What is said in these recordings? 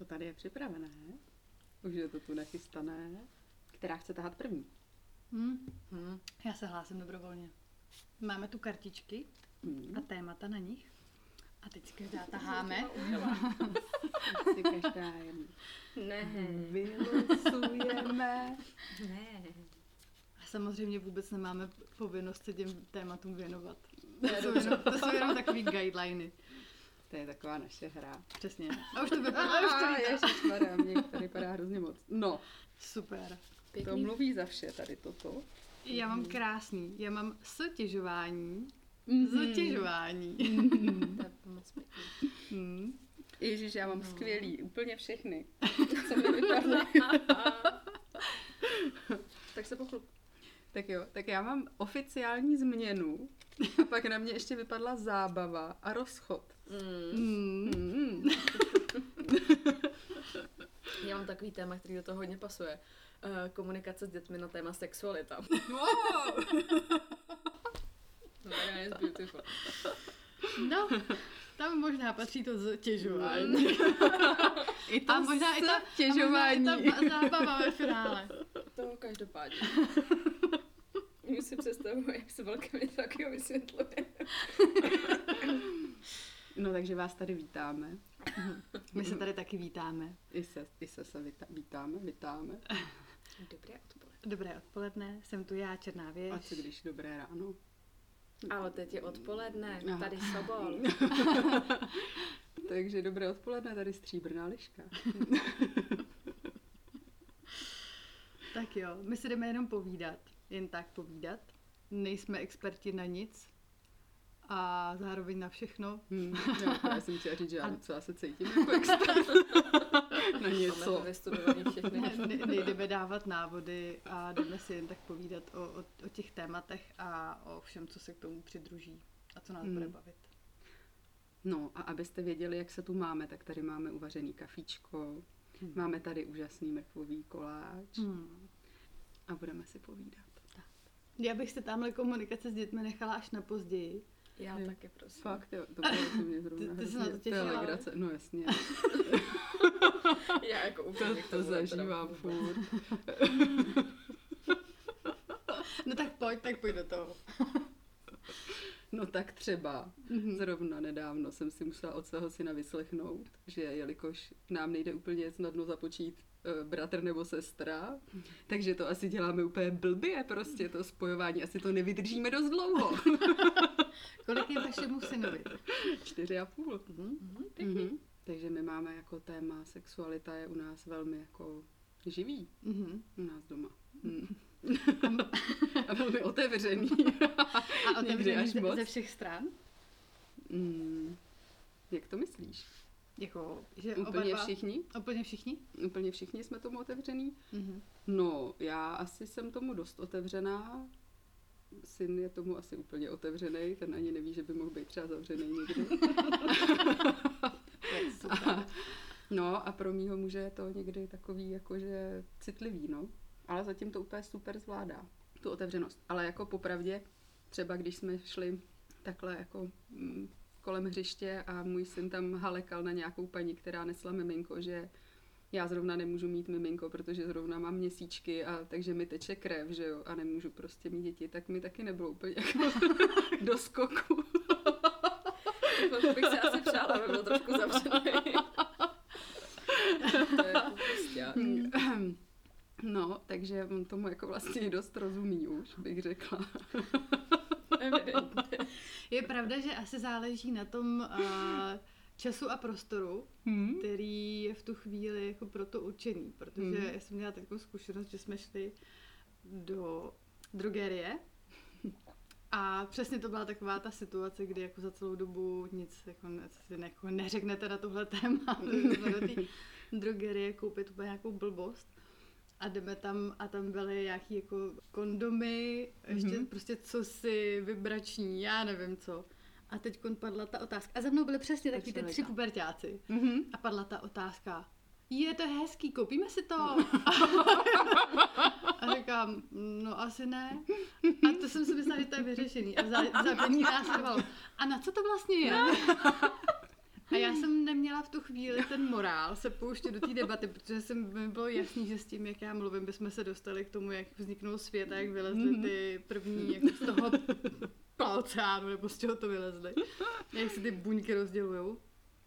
To tady je připravené. Už je to tu nachystané. Která chce tahat první? Hm? Hm. Já se hlásím dobrovolně. Máme tu kartičky Hmm. a témata na nich. A teď si každá taháme. Si každá jen Ne, vylosujeme. ne. A samozřejmě vůbec nemáme povinnost se těm tématům věnovat. To jsou, jenom, to jsou jenom takový guideliny. To je taková naše hra. Přesně. A už to vypadá, už to ježišmarja, mě tady vypadá hrozně moc. No, Super. to Pěkný. mluví za vše tady toto. Já mám krásný. Já mám sotěžování. Mhm. Zatěžování. To je moc pěkný. Hmm. Ježíš, já mám skvělý, úplně všechny, co mi vypadly. tak se pochlup. Tak jo, tak já mám oficiální změnu a pak na mě ještě vypadla zábava a rozchod. Mm. Mm. Já mám takový téma, který do toho hodně pasuje. Uh, komunikace s dětmi na téma sexualita. No, that is beautiful. No, tam možná patří to zatěžování. I to A možná i ta, těžování. a možná i ta ba- zábava ve finále. To každopádně. Už si představuji, jak se velké takového vysvětluje. No takže vás tady vítáme. My se tady taky vítáme. I se, i se, se vita, vítáme, vítáme. Dobré odpoledne. Dobré odpoledne, jsem tu já, Černá věž. A co když dobré ráno? Ale teď je odpoledne, Aha. tady Sobol. Takže dobré odpoledne, tady stříbrná liška. Tak jo, my si jdeme jenom povídat, jen tak povídat. Nejsme experti na nic a zároveň na všechno. Hmm, jo, já jsem chtěla říct, že já docela se cítím jako expert na něco. všechny. Ne, ne, nejdeme dávat návody a jdeme si jen tak povídat o, o, o těch tématech a o všem, co se k tomu přidruží a co nás Hmm. bude bavit. No a abyste věděli, jak se tu máme, tak tady máme uvařený kafíčko, Hmm. máme tady úžasný mrkvový koláč Hmm. a budeme si povídat. Já bych se tamhle komunikace s dětmi nechala až na později. Já Jo. taky, prosím. Fakt, jo, to bylo to mě zrovna Ty- ty se na to to je těšila? no jasně, Já jako to, úplně to zažívám furt. No tak pojď, tak pojď do toho. No tak třeba, Mhm. zrovna nedávno jsem si musela od svého syna vyslechnout, že jelikož nám nejde úplně snadno započít eh, bratr nebo sestra, takže to asi děláme úplně blbě prostě, to spojování, asi to nevydržíme dost dlouho. Kolik je vašemu synovi? Čtyři a půl. Mhm. Mhm. Takže my máme jako téma sexualita je u nás velmi jako živý Mhm. u nás doma. Hmm. a velmi otevřený. A otevřený až ze, moc. ze všech stran? Hmm. Jak to myslíš? Jako, že Úplně oba všichni? Úplně všichni? Úplně všichni jsme tomu otevřený? Mhm. No, já asi jsem tomu dost otevřená. Syn je tomu asi úplně otevřený, ten ani neví, že by mohl být třeba zavřený někdy. Super. No a pro mýho muže je to někdy takový jakože citlivý, no. Ale zatím to úplně super zvládá, tu otevřenost. Ale jako popravdě, třeba když jsme šli takhle jako mm, kolem hřiště a můj syn tam halekal na nějakou paní, která nesla miminko, že já zrovna nemůžu mít miminko, protože zrovna mám měsíčky a takže mi teče krev, že jo, a nemůžu prostě mít děti, tak mi taky nebylo úplně jako do skoku. To bych se asi přála, aby byl trošku zavřený. to je prostě. No, takže on tomu jako vlastně dost rozumí už, bych řekla. Evidentně. Je pravda, že asi záleží na tom uh, času a prostoru, Hmm? který je v tu chvíli jako pro to určený. Protože Hmm. já jsem měla takovou zkušenost, že jsme šli do drogerie a přesně to byla taková ta situace, kdy jako za celou dobu nic jako, ne, si ne, jako neřeknete na tohle téma, do té drogerie koupit úplně nějakou blbost. A jdeme tam a tam byly nějaký jako kondomy, ještě Mhm. prostě co si vybrační, já nevím co. A teď padla ta otázka. A za mnou byly přesně takový ty tři pubertáci. Mhm. A padla ta otázka. Je to hezký, koupíme si to? A říkám, no asi ne. A to jsem si myslela, že to je vyřešený. A za, za následovalo. A na co to vlastně je? A já jsem neměla v tu chvíli ten morál se pouštět do té debaty, protože jsem, mi bylo jasný, že s tím, jak já mluvím, bychom se dostali k tomu, jak vzniknul svět a jak vylezly ty první jako z toho palcánu, nebo z čeho to vylezly. Jak se ty buňky rozdělujou.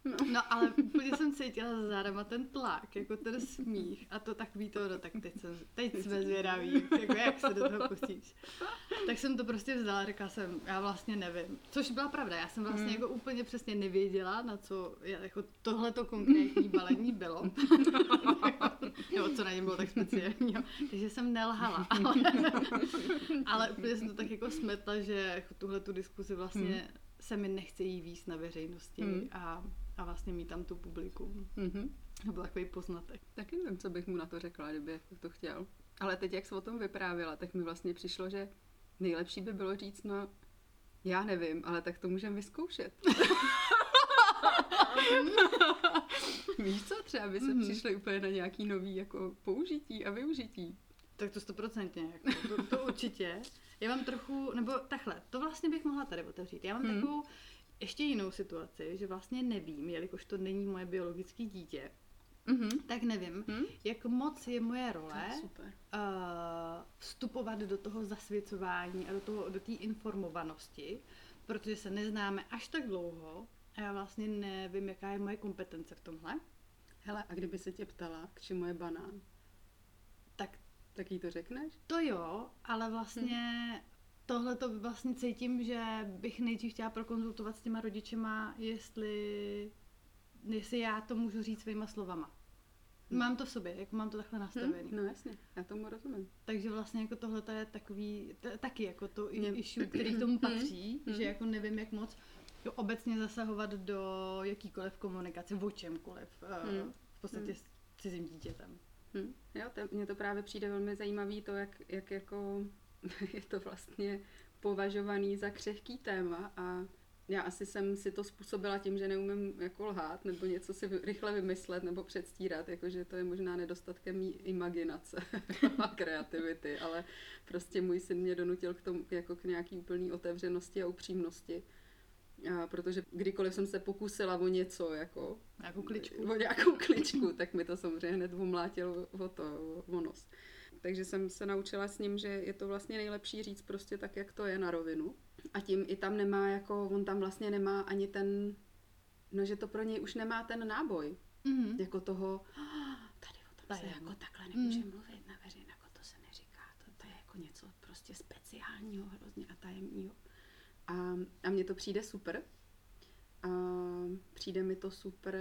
No. No ale úplně jsem cítila za zádama ten tlak, jako ten smích a to takový to, no tak teď, jsem, teď jsme zvědaví, jako jak se do toho pustíš. Tak jsem to prostě vzala, řekla jsem, já vlastně nevím. Což byla pravda, já jsem vlastně Hmm. jako úplně přesně nevěděla, na co jako tohleto konkrétní balení bylo. Nebo co na něm bylo tak speciálního. Takže jsem nelhala, ale, ale úplně jsem to tak jako smetla, že jako tuhle tu diskuzi vlastně se mi nechce jí víc na veřejnosti Hmm. a, a vlastně mít tam tu publikum. Mhm. To byl takový poznatek. Taky nevím, co bych mu na to řekla, kdyby to chtěl. Ale teď, jak jsi o tom vyprávěla, tak mi vlastně přišlo, že nejlepší by bylo říct, no, já nevím, ale tak to můžeme vyzkoušet. Víš co, třeba by se Mhm. přišli úplně na nějaký nový jako použití a využití. Tak to stoprocentně, jako, to, to určitě. Já mám trochu, nebo takhle, to vlastně bych mohla tady otevřít. Já mám Hmm. takovou ještě jinou situaci, že vlastně nevím, jelikož to není moje biologické dítě, Mhm. tak nevím, Hm? jak moc je moje role Super. uh, vstupovat do toho zasvěcování a do toho, do té informovanosti, protože se neznáme až tak dlouho a já vlastně nevím, jaká je moje kompetence v tomhle. Hele, a kdyby se tě ptala, k čemu je banán, Tak tak jí to řekneš? to jo, ale vlastně tohle to vlastně cítím, že bych nejdřív chtěla prokonzultovat s těma rodičema, jestli, jestli já to můžu říct svýma slovama. Mám to v sobě, jako mám to takhle nastavený. Hm? No jasně, já tomu rozumím. Takže vlastně jako tohle je takový, t- taky jako to Mě- issue, který k tomu patří, Mhm. že jako nevím, jak moc jo, obecně zasahovat do jakýkoliv komunikace, o čemkoliv, Mhm. v podstatě s cizím dítětem. Hm. Jo, to, mně to právě přijde velmi zajímavý to, jak, jak jako je to vlastně považovaný za křehký téma a já asi jsem si to způsobila tím, že neumím jako lhát nebo něco si rychle vymyslet nebo předstírat, jakože to je možná nedostatkem mý imaginace a kreativity, ale prostě můj syn mě donutil k tomu, jako k nějaký úplný otevřenosti a upřímnosti. A protože kdykoliv jsem se pokusila o něco, jako Nějakou kličku. o nějakou kličku, tak mi to samozřejmě hned o to, o nos. Takže jsem se naučila s ním, že je to vlastně nejlepší říct prostě tak, jak to je na rovinu. A tím i tam nemá jako, on tam vlastně nemá ani ten, no že to pro něj už nemá ten náboj, Mhm. jako toho, "Ah, tady o tom se Tajemno. jako takhle nemůže Mm. mluvit na veřejně, jako to se neříká, to, to je jako něco prostě speciálního hrozně a tajemného. A, a mně to přijde super. A přijde mi to super,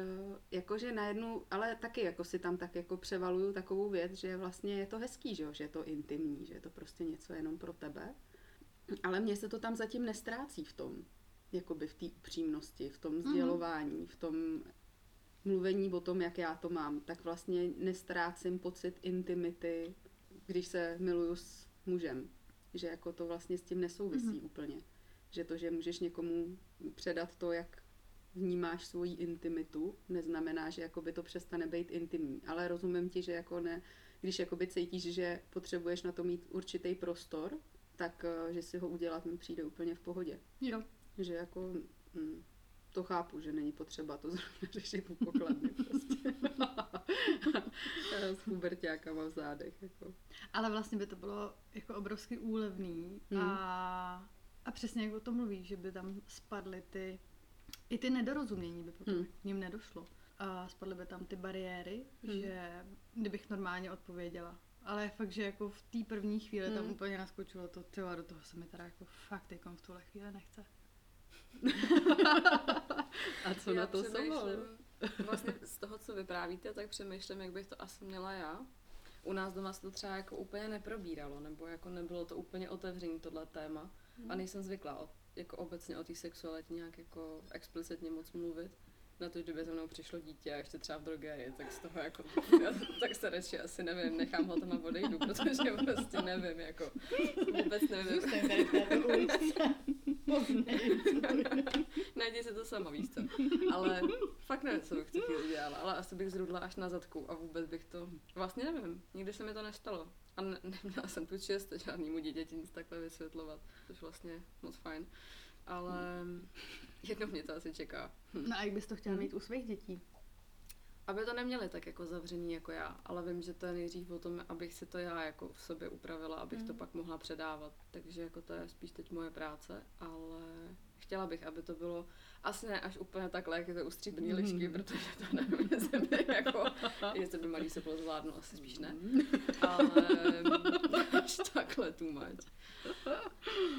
jakože najednou, ale taky jako si tam tak jako převaluju takovou věc, že vlastně je to hezký, že, jo, že je to intimní, že je to prostě něco jenom pro tebe. Ale mně se to tam zatím nestrácí v tom, jakoby v té upřímnosti, v tom sdělování, v tom mluvení o tom, jak já to mám, tak vlastně nestrácím pocit intimity, když se miluju s mužem. Že jako to vlastně s tím nesouvisí Mhm. mm-hmm. úplně. Že to, že můžeš někomu předat to, jak vnímáš svoji intimitu, neznamená, že jakoby to přestane být intimní. Ale rozumím ti, že jako ne, když jakoby cítíš, že potřebuješ na to mít určitý prostor, tak eh, že si ho udělat mi přijde úplně v pohodě. Jo. Že jako hm, to chápu, že není potřeba to zrovna řešit u pokladny prostě. S puberťákama v zádech. Jako. Ale vlastně by to bylo jako obrovsky úlevný Hmm. a, a přesně jak o tom mluvíš, že by tam spadly ty, i ty nedorozumění by potom Hmm. k ním nedošlo. A spadly by tam ty bariéry, Hmm. že kdybych normálně odpověděla. Ale fakt, že jako v té první chvíli tam Hmm. úplně naskočilo to, tyjo, do toho se mi teda jako fakt jako v tuhle chvíli nechce. A co Já na to Somol? Vlastně z toho, co vyprávíte, tak přemýšlím, jak bych to asi měla já. U nás doma se to třeba jako úplně neprobíralo, nebo jako nebylo to úplně otevřený tohle téma. A nejsem zvyklá o, jako obecně o té sexualitě nějak jako explicitně moc mluvit. Na to, kdyby za mnou přišlo dítě a ještě třeba v drogerii, tak z toho jako, já, tak se radši asi nevím, nechám ho tam a odejdu, protože prostě nevím, jako vůbec nevím. Zůstaň tady v této. Najdi si to sama, víš co. Ale fakt nevím, co bych v té chvíli dělala, ale asi bych zrudla až na zadku a vůbec bych to, vlastně nevím, nikdy se mi to nestalo. A ne, neměla jsem tu čest žádnému dítěti nic takhle vysvětlovat, což vlastně moc fajn. ale jednou mě to asi čeká. No a jak bys to chtěla Hmm. mít u svých dětí? Aby to neměli tak jako zavřený jako já, ale vím, že to je nejdřív o tom, abych si to já jako v sobě upravila, abych to Mm. pak mohla předávat. Takže jako to je spíš teď moje práce, ale chtěla bych, aby to bylo asi ne až úplně takhle, jak je to u stříbrný Mm. lišky, protože to nevím, jestli by jako, jestli by malý se bylo zvládnu, asi spíš ne. Ale až takhle too much.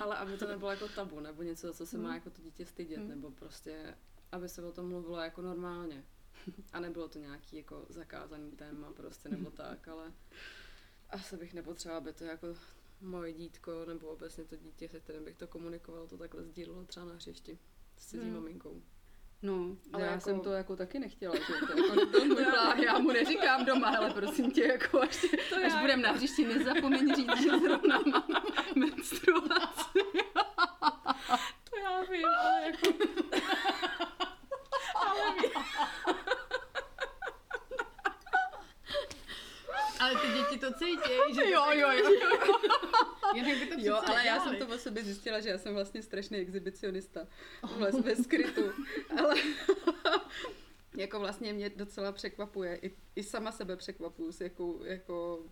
Ale aby to nebylo jako tabu, nebo něco, co se má Mm. jako to dítě stydět, Mm. nebo prostě, aby se o tom mluvilo jako normálně. A nebylo to nějaký jako zakázaný téma prostě, nebo tak, ale asi bych nepotřebovala, aby to jako moje dítko, nebo obecně to dítě, se kterým bych to komunikoval, to takhle sdílelo třeba na hřišti s cizí Hmm. maminkou. No, Ale já jako- jsem to jako taky nechtěla, že to jako nebyl můj plán, já mu neříkám doma, ale prosím tě, jako až, To až já- budem na hřišti, nezapomeň říct, že zrovna mám menstruaci. To já vím, ale jako... ale vím. Ale ty děti to cítí, že to Jo, jo, jo. Jinak by to Jo, přece ale já jsem to o sobě zjistila, že já jsem vlastně strašný exhibicionista. Vlastně ve skrytu. Ale jako vlastně mě docela překvapuje, i, i sama sebe překvapuju s jakou, jako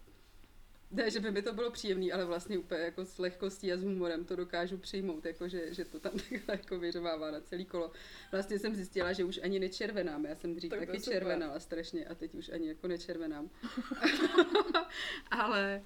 ne, že by mi to bylo příjemný, ale vlastně úplně jako s lehkostí a s humorem to dokážu přijmout, jako že, že to tam takhle jako vyřvává na celý kolo. Vlastně jsem zjistila, že už ani nečervenám. Já jsem dřív Tak taky červenala strašně a teď už ani jako nečervenám. ale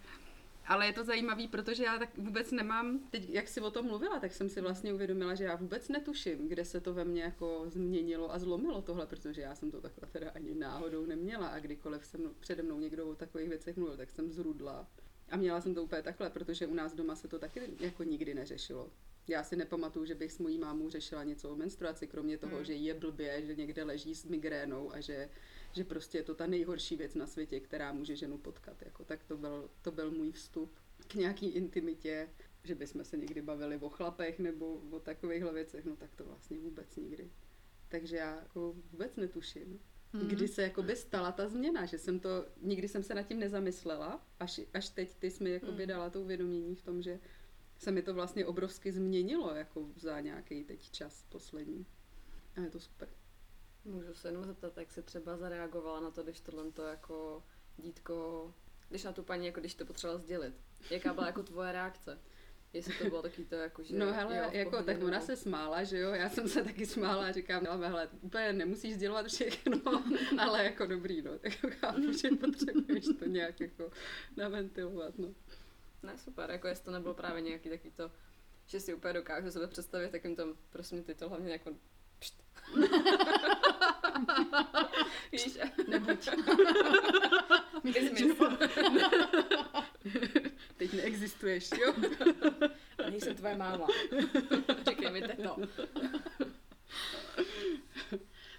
ale je to zajímavý, protože já tak vůbec nemám, teď jak si o tom mluvila, tak jsem si vlastně uvědomila, že já vůbec netuším, kde se to ve mně jako změnilo a zlomilo tohle, protože já jsem to takhle teda ani náhodou neměla a kdykoliv se mnou, přede mnou někdo o takových věcech mluvil, tak jsem zrudla. A měla jsem to úplně takhle, protože u nás doma se to taky jako nikdy neřešilo. Já si nepamatuju, že bych s mojí mámou řešila něco o menstruaci, kromě toho, Hmm. že je blbě, že někde leží s migrénou a že, že prostě je to ta nejhorší věc na světě, která může ženu potkat. Jako, tak to byl, to byl můj vstup k nějaký intimitě, že bychom se někdy bavili o chlapech nebo o takovýchhle věcech, no tak to vlastně vůbec nikdy. Takže já jako vůbec netuším, Mhm. kdy se jakoby stala ta změna, že jsem to, nikdy jsem se nad tím nezamyslela, až, až teď ty jsi mi jakoby Mm. dala to uvědomění v tom, že se mi to vlastně obrovsky změnilo jako za nějaký teď čas poslední. A je to super. Můžu se jenom zeptat, jak se třeba zareagovala na to, když tohle to jako dítko, když na tu paní, jako když to potřebovala sdělit. Jaká byla jako tvoje reakce? Jestli to bylo taky to jako, že No hele, jo, jako, tak ona se smála, že jo, já jsem se taky smála a říkám, ale hele, úplně nemusíš sdělovat všechno, ale jako dobrý, no, tak chápu, že potřebuješ to nějak jako naventilovat, no. Ne, super, jako jestli to nebylo právě nějaký taky to, že si úplně dokážu sebe představit takým tom, prosím ty to hlavně jako pšt. Víš, Nebuď, Izmi. teď neexistuješ, jo. nejsem tvoje máma. Říkej mi teto.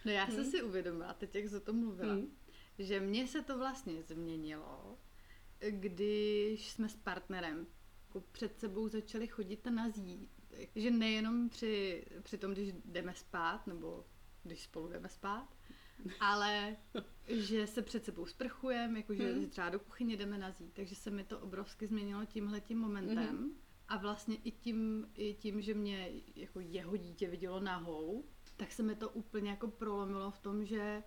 No já jsem Hmm. si uvědomila, teď jak jsi o tom mluvila, Hmm. že mně se to vlastně změnilo, když jsme s partnerem jako před sebou začali chodit na zí. Že nejenom při, při tom, když jdeme spát, nebo když spolu jdeme spát, ale že se před sebou sprchujeme, jakože Hmm. že třeba do kuchyně jdeme na zí. Takže se mi to obrovsky změnilo tímhletím momentem. Mhm. A vlastně i tím, i tím, že mě jako jeho dítě vidělo nahou, tak se mi to úplně jako prolomilo v tom, že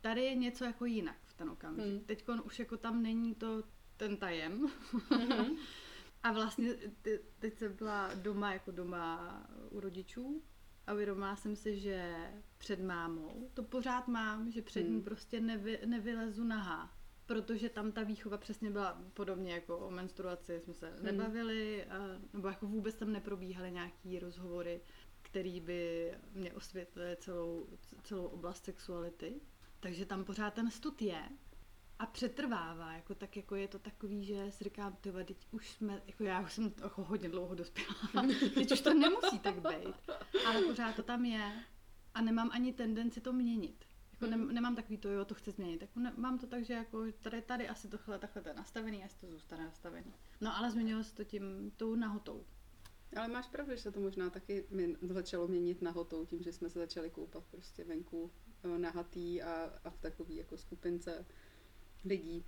tady je něco jako jinak v ten okamžik. Hmm. Hmm. Teď už jako tam není to ten tajem. Mhm. A vlastně te- teď jsem byla doma jako doma u rodičů a uvědomila jsem si, že před mámou to pořád mám, že před ní Hmm. prostě nevy, nevylezu nahá. Protože tam ta výchova přesně byla podobně jako o menstruaci, jsme se Hmm. nebavili, a, nebo jako vůbec tam neprobíhaly nějaký rozhovory, který by mě osvětlily celou, celou oblast sexuality. Takže tam pořád ten stud je a přetrvává, jako tak jako je to takový, že si říkám, ty teď už jsme, jako já už jsem jako hodně dlouho dospěla, teď už to nemusí tak být, ale pořád to tam je a nemám ani tendenci to měnit. Jako ne, nemám takový to, jo, to chci změnit. Jako ne, mám to tak, že jako tady, tady asi tohle, takhle to je nastavený, asi to zůstane nastavený. No ale změnilo se to tím, tou nahotou. Ale máš pravdu, že se to možná taky mě začalo měnit nahotou, tím, že jsme se začali koupat prostě venku eh, nahatý a, a v takové jako skupince lidí.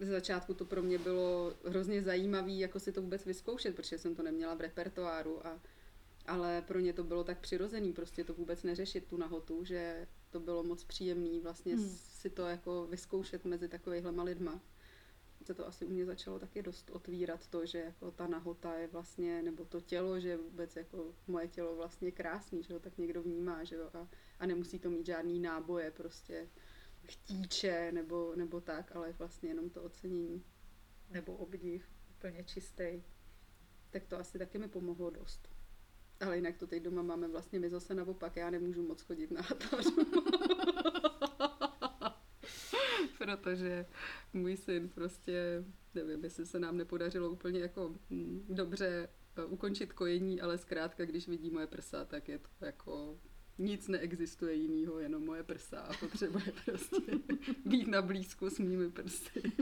Z začátku to pro mě bylo hrozně zajímavé, jako si to vůbec vyzkoušet, protože jsem to neměla v repertoáru a ale pro ně to bylo tak přirozený, prostě to vůbec neřešit tu nahotu, že to bylo moc příjemný vlastně Hmm. si to jako vyzkoušet mezi takovýhlema lidma. Se to asi u mě začalo taky dost otvírat to, že jako ta nahota je vlastně, nebo to tělo, že vůbec jako moje tělo vlastně krásný, že ho tak někdo vnímá, že jo, a, a nemusí to mít žádný náboje, prostě chtíče nebo, nebo tak, ale vlastně jenom to ocenění nebo obdiv, úplně čistý. Tak to asi taky mi pomohlo dost. Ale jinak to teď doma máme vlastně my zase naopak, já nemůžu moc chodit na hatář. Protože můj syn prostě, nevím, jestli se nám nepodařilo úplně jako mm, dobře eh, ukončit kojení, ale zkrátka, když vidí moje prsa, tak je to jako nic neexistuje jinýho, jenom moje prsa a potřebuje prostě být na blízku s mými prsty.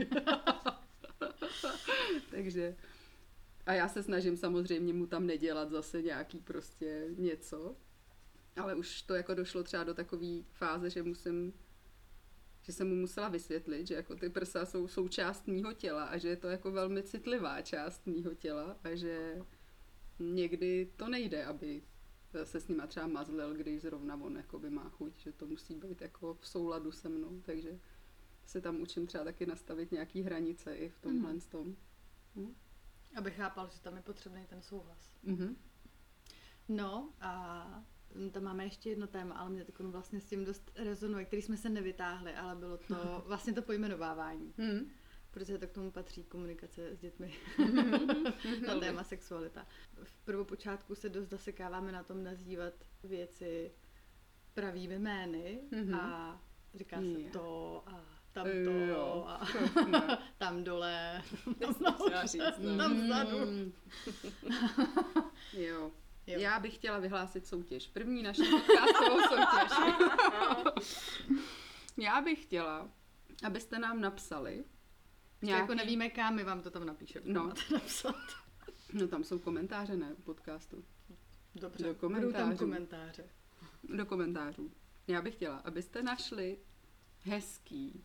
Takže a já se snažím samozřejmě mu tam nedělat zase nějaký prostě něco, ale už to jako došlo třeba do takové fáze, že musím že jsem mu musela vysvětlit, že jako ty prsa jsou součást mýho těla a že je to jako velmi citlivá část mýho těla a že někdy to nejde, aby se s nima třeba mazlil, když zrovna on jakoby má chuť, že to musí být jako v souladu se mnou, takže se tam učím třeba taky nastavit nějaký hranice i v tomhle Mhm. tom. Aby chápal, že tam je potřebný ten souhlas. Mhm. No a tam máme ještě jedno téma, ale mě takový vlastně s tím dost rezonuje, který jsme se nevytáhli, ale bylo to vlastně to pojmenovávání, Mhm. Protože to k tomu patří komunikace s dětmi na téma sexualita. V prvopočátku se dost zasekáváme na tom nazývat věci pravými jmény Mhm. a říká se Je. to a tam Jo, a tam dole, no. tam vzadu. Mm. jo. Jo. Já bych chtěla vyhlásit soutěž. První naši podcastovou soutěž. Já bych chtěla, abyste nám napsali Nějaký... Jako nevíme kam, my vám to tam napíšeme. No. Napsat. No tam jsou komentáře, ne? Podcastu. Dobře, Do budou tam komentářů. komentáře. Do komentářů. Já bych chtěla, abyste našli hezký,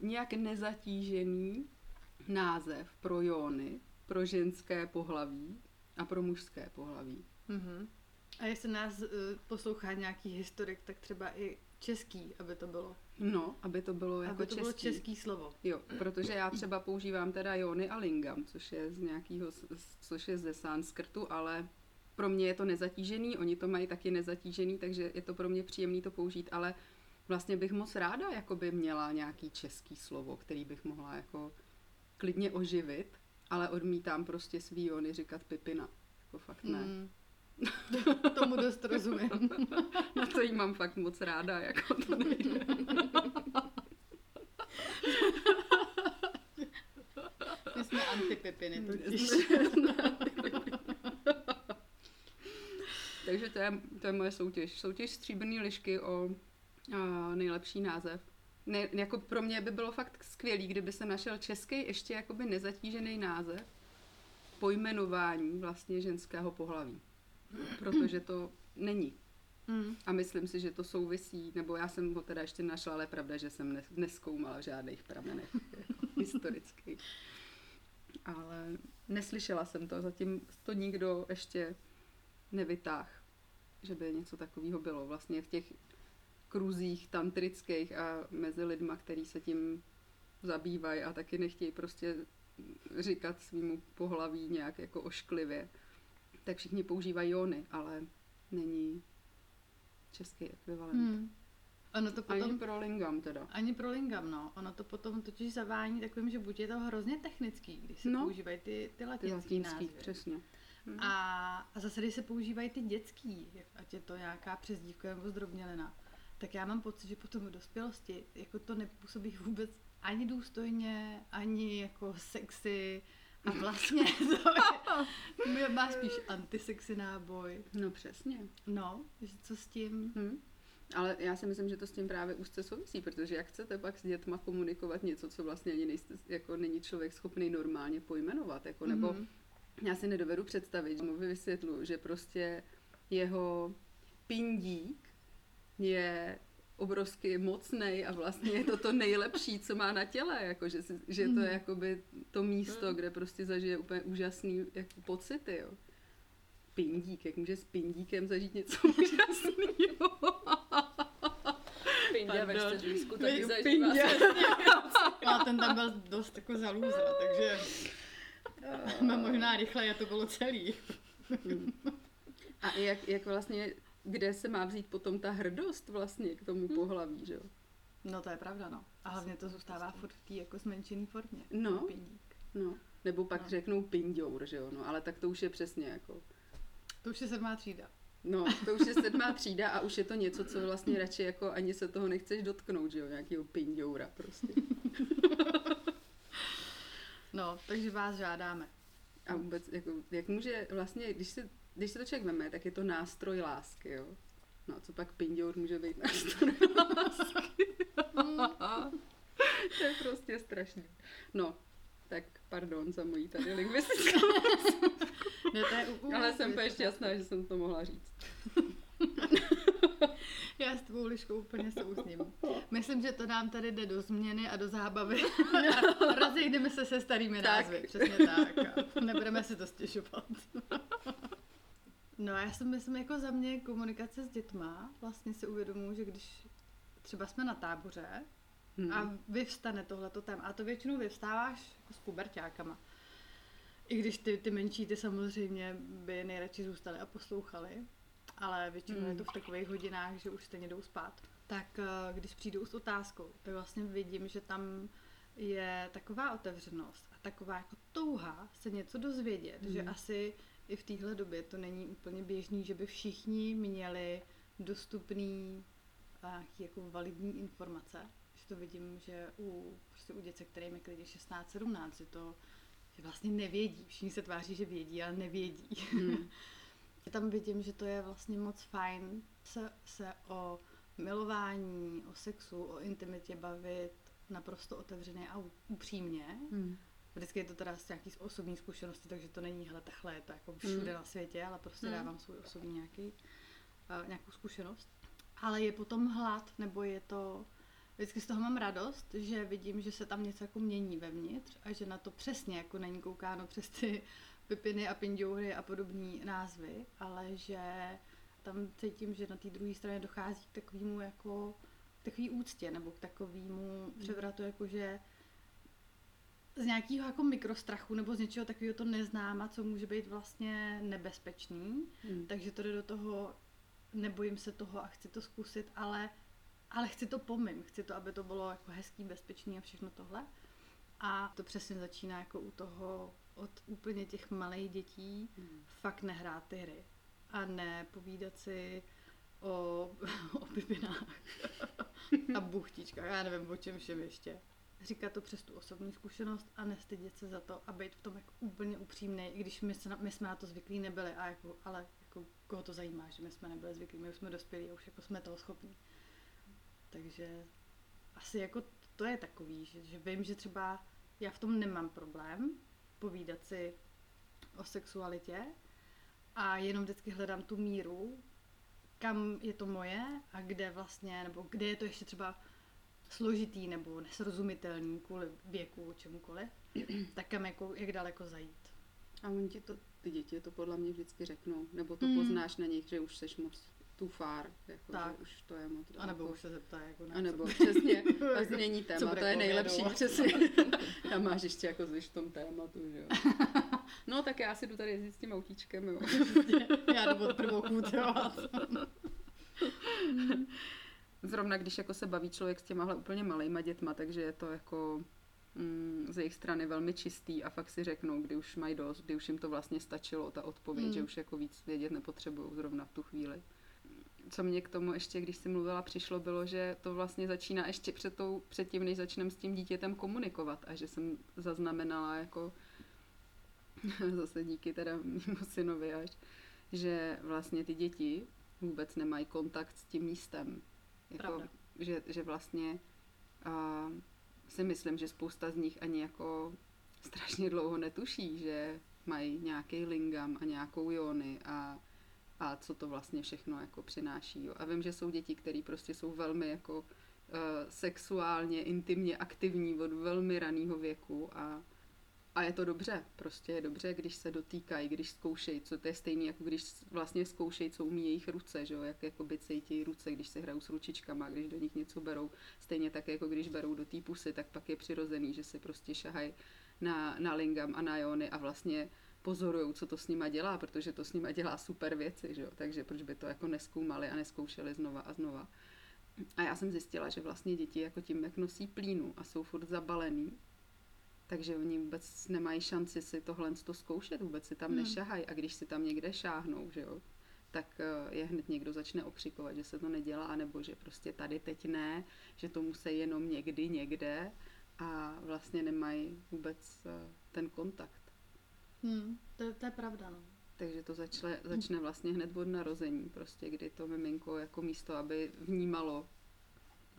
nějak nezatížený název pro jóny, pro ženské pohlaví a pro mužské pohlaví. Mhm. A jestli nás uh, poslouchá nějaký historik, tak třeba i český, aby to bylo. No, aby to bylo jako aby to český. bylo český slovo. Jo, protože já třeba používám teda jony a lingam, což je z nějakého, což je ze sanskrtu, ale pro mě je to nezatížený, oni to mají taky nezatížený, takže je to pro mě příjemný to použít, ale vlastně bych moc ráda jakoby měla nějaký český slovo, který bych mohla jako klidně oživit, ale odmítám prostě svý jony říkat pipina. Jako fakt ne. Mm. Tomu dost rozumím. Na to jí mám fakt moc ráda, jako to nejde. My jsme antipipiny totiž. Takže to je, to je moje soutěž. Soutěž stříbrný lišky o a, nejlepší název. Ne, jako pro mě by bylo fakt skvělý, kdyby se našel český ještě jakoby nezatížený název pojmenování vlastně ženského pohlaví. Protože to není. Mm. A myslím si, že to souvisí, nebo já jsem ho teda ještě našla, ale je pravda, že jsem ne, neskoumala v žádných pramenech jako historických. Ale neslyšela jsem to, zatím to nikdo ještě nevytáh, že by něco takového bylo. Vlastně v těch kruzích tantrických a mezi lidma, který se tím zabývají a taky nechtějí prostě říkat svýmu pohlaví nějak jako ošklivě, tak všichni používají jony, ale není český ekvivalent. Hmm. Ono to Ani potom... pro lingam teda. Ani pro lingam, no. Ono to potom totiž zavání takovým, že buď je to hrozně technický, když se No. používají ty, ty Ty latinský latinský, názvy. přesně. Hmm. A, a zase, když se používají ty dětský, ať je to nějaká přezdívka nebo zdrobnělina, tak já mám pocit, že potom v dospělosti jako to nepůsobí vůbec ani důstojně, ani jako sexy. A vlastně to je, má spíš antisexy náboj. No přesně. No, že co s tím? Hmm. Ale já si myslím, že to s tím právě úzce souvisí, protože jak chcete pak s dětma komunikovat něco, co vlastně ani nejste, jako není člověk schopný normálně pojmenovat, jako, nebo Mhm. já si nedovedu představit, že mu vysvětlu, že prostě jeho pindík je obrovsky mocný a vlastně je to to nejlepší, co má na těle, jako, že, si, že to je Mhm. jakoby to místo, Mhm. kde prostě zažije úplně úžasný jako pocity, jo. pindík, jak může s pindíkem zažít něco úžasného. Pindě ve Vy taky zažívá pindě. A ten tam byl dost jako za lůzra, takže jsme možná rychle, a to bylo celý. A i jak, jak vlastně, kde se má vzít potom ta hrdost vlastně k tomu pohlaví, že jo? No to je pravda, no. A hlavně to zůstává furt v té jako zmenšené formě. No. Pindík. No. Nebo pak No. řeknou pindour, že jo? No, ale tak to už je přesně jako... To už je sedmá třída. No, to už je sedmá třída a už je to něco, co vlastně radši jako ani se toho nechceš dotknout, že jo? Nějakýho pindoura prostě. No, takže vás žádáme. A vůbec, jako, jak může vlastně, když se, když se to člověk veme, tak je to nástroj lásky, jo? No a co pak pindour může být nástroj lásky? to je prostě strašný. No, tak pardon za mojí tady lingvistickou, Ne, to je u, ale jsem úplně šťastná, že jsem to mohla říct. Já s tvou liškou úplně souzním. Myslím, že to nám tady jde do změny a do zábavy. Rozejdeme se se starými Tak. názvy. Přesně tak. A nebudeme si to stěžovat. No já si myslím, jako za mě komunikace s dětma, vlastně si uvědomuji, že když třeba jsme na táboře Hmm. a vyvstane tohleto téma, a to většinou vyvstáváš s puberťákama. I když ty, ty menší, ty samozřejmě by nejradši zůstali a poslouchali, ale většinou Mm. je to v takových hodinách, že už stejně jdou spát. Tak eh, když přijdou s otázkou, tak vlastně vidím, že tam je taková otevřenost a taková jako touha se něco dozvědět, Mm. že asi i v téhle době to není úplně běžný, že by všichni měli dostupný a nějaký jako validní informace. Že to vidím, že u, prostě u dětce, kterým je klidně 16-17, že to že vlastně nevědí. Všichni se tváří, že vědí, ale nevědí. Hmm. Tam vidím, že to je vlastně moc fajn se, se o milování, o sexu, o intimitě bavit naprosto otevřeně a upřímně. Hmm. Vždycky je to teda z nějaký osobní zkušenosti, takže to není, hele, takhle je to jako všude Mm. na světě, ale prostě Mm. dávám svůj osobní nějaký, uh, nějakou zkušenost. Ale je potom hlad, nebo je to, vždycky z toho mám radost, že vidím, že se tam něco jako mění vevnitř a že na to přesně jako není koukáno přes ty pipiny a pindoury a podobné názvy, ale že tam cítím, že na té druhé straně dochází k takovému jako takový úctě nebo k takovému převratu, jako že z nějakého jako mikrostrachu nebo z něčeho takového to neznáma, co může být vlastně nebezpečný, Hmm. takže to jde do toho, nebojím se toho a chci to zkusit, ale, ale chci to pomím, chci to, aby to bylo jako hezký, bezpečný a všechno tohle. A to přesně začíná jako u toho, od úplně těch malých dětí, Hmm. fakt nehrát ty hry a ne povídat si o, o pipinách a buchtičkách, já nevím o čem všem ještě. Říkat to přes tu osobní zkušenost a nestydět se za to a být v tom jako úplně upřímný, i když my, se na, my jsme na to zvyklí nebyli, a jako, ale jako, koho to zajímá, že my jsme nebyli zvyklí, my už jsme dospělí a už jako jsme toho schopní. Takže asi jako to je takový, že, že vím, že třeba já v tom nemám problém povídat si o sexualitě a jenom vždycky hledám tu míru, kam je to moje a kde vlastně, nebo kde je to ještě třeba složitý nebo nesrozumitelný kvůli věku, čemukoliv, tak kam jako, jak daleko zajít. A oni ti to, ty děti to podle mě vždycky řeknou, nebo to Mm. poznáš na nich, že už seš moc too far, jako, Tak. že už to je moc A nebo už se zeptá, jako na A nebo přesně, a změní Co téma, to je nejlepší, přesně. A máš ještě jako zvyš v tom tématu, že jo. No tak já si jdu tady jezdit s tím autíčkem, jo. Já jdu od prvou kůtovat. Zrovna když jako se baví člověk s těmahle úplně malejma dětma, takže je to jako mm, z jejich strany velmi čistý a fakt si řeknou, kdy už mají dost, kdy už jim to vlastně stačilo, ta odpověď, Mm. že už jako víc vědět nepotřebují zrovna v tu chvíli. Co mě k tomu ještě, když jsi mluvila, přišlo, bylo, že to vlastně začíná ještě před, tou, před tím, než začneme s tím dítětem komunikovat a že jsem zaznamenala jako zase díky teda mýmu synovi až, že vlastně ty děti vůbec nemají kontakt s tím místem. Jako, Pravda. že, že vlastně a, si myslím, že spousta z nich ani jako strašně dlouho netuší, že mají nějaký lingam a nějakou jony a, a co to vlastně všechno jako přináší. Jo. A vím, že jsou děti, které prostě jsou velmi jako uh, sexuálně, intimně aktivní od velmi raného věku a A je to dobře, prostě je dobře, když se dotýkají, když zkoušejí, co to je stejné, jako když vlastně zkoušejí, co umí jejich ruce, že jo, jak jakoby cítí ruce, když se hrajou s ručičkama, když do nich něco berou. Stejně tak, jako když berou do té pusy, tak pak je přirozený, že si prostě šahají na, na lingam a na jony a vlastně pozorují, co to s nima dělá, protože to s nima dělá super věci, že jo? takže proč by to jako neskoumali a neskoušeli znova a znova. A já jsem zjistila, že vlastně děti jako tím, jak nosí plínu a jsou furt zabalený, takže oni vůbec nemají šanci si tohle to zkoušet, vůbec si tam hmm. nešahají a když si tam někde šáhnou, že jo, tak eh, je hned někdo začne okřikovat, že se to nedělá, nebo že prostě tady teď ne, že to musí jenom někdy, někde a vlastně nemají vůbec eh, ten kontakt. Hmm, to, to je pravda, no. Takže to začne, začne vlastně hned od narození, prostě, kdy to miminko jako místo, aby vnímalo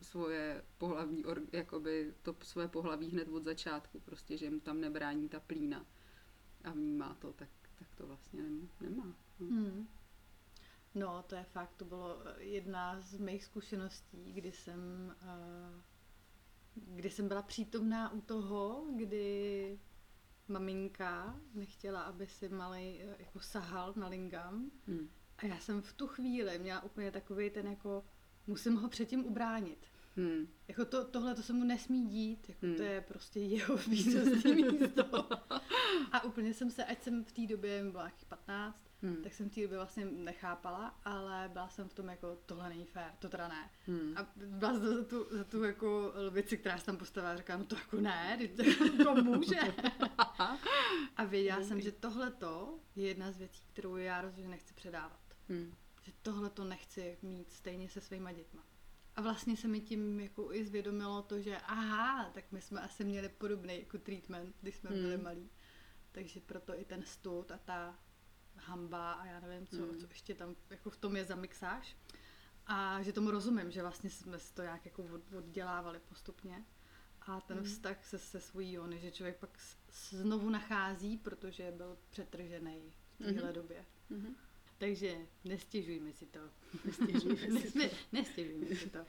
svoje pohlavní, jakoby to svoje pohlaví hned od začátku, prostě, že mu tam nebrání ta plína a vnímá to, tak, tak to vlastně nemá. No. Hmm. no, to je fakt, to bylo eh, jedna z mých zkušeností, kdy jsem, uh, kdy jsem byla přítomná u toho, kdy maminka nechtěla, aby si malý eh, jako sahal na lingam. Hmm. A já jsem v tu chvíli měla úplně takový ten jako, musím ho předtím ubránit. Hmm. Jako to, tohle to se mu nesmí dít, jako hmm. to je prostě jeho výsostný místo. A úplně jsem se, ať jsem v té době byla 15, hmm. tak jsem v té době vlastně nechápala, ale byla jsem v tom jako, tohle není fér, to teda ne. Hmm. A byla jsem za tu, za tu jako věci, která se tam postavila, říká, no to jako ne, to jako může. a věděla hmm. jsem, že tohle to je jedna z věcí, kterou já rozhodně nechci předávat. Hmm. Že tohle to nechci mít stejně se svýma dětma. A vlastně se mi tím jako i zvědomilo to, že aha, tak my jsme asi měli podobný jako treatment, když jsme hmm. byli malí. Takže proto i ten stud a ta hamba a já nevím, co, hmm. co ještě tam jako v tom je za mixáž. A že tomu rozumím, že vlastně jsme si to nějak jako oddělávali postupně. A ten hmm. vztah se, se svojí Jony, že člověk pak znovu nachází, protože byl přetržený v téhle hmm. době. Hmm. Takže nestěžujme si to. Nestěžujme, si, to. nestěžujme si to.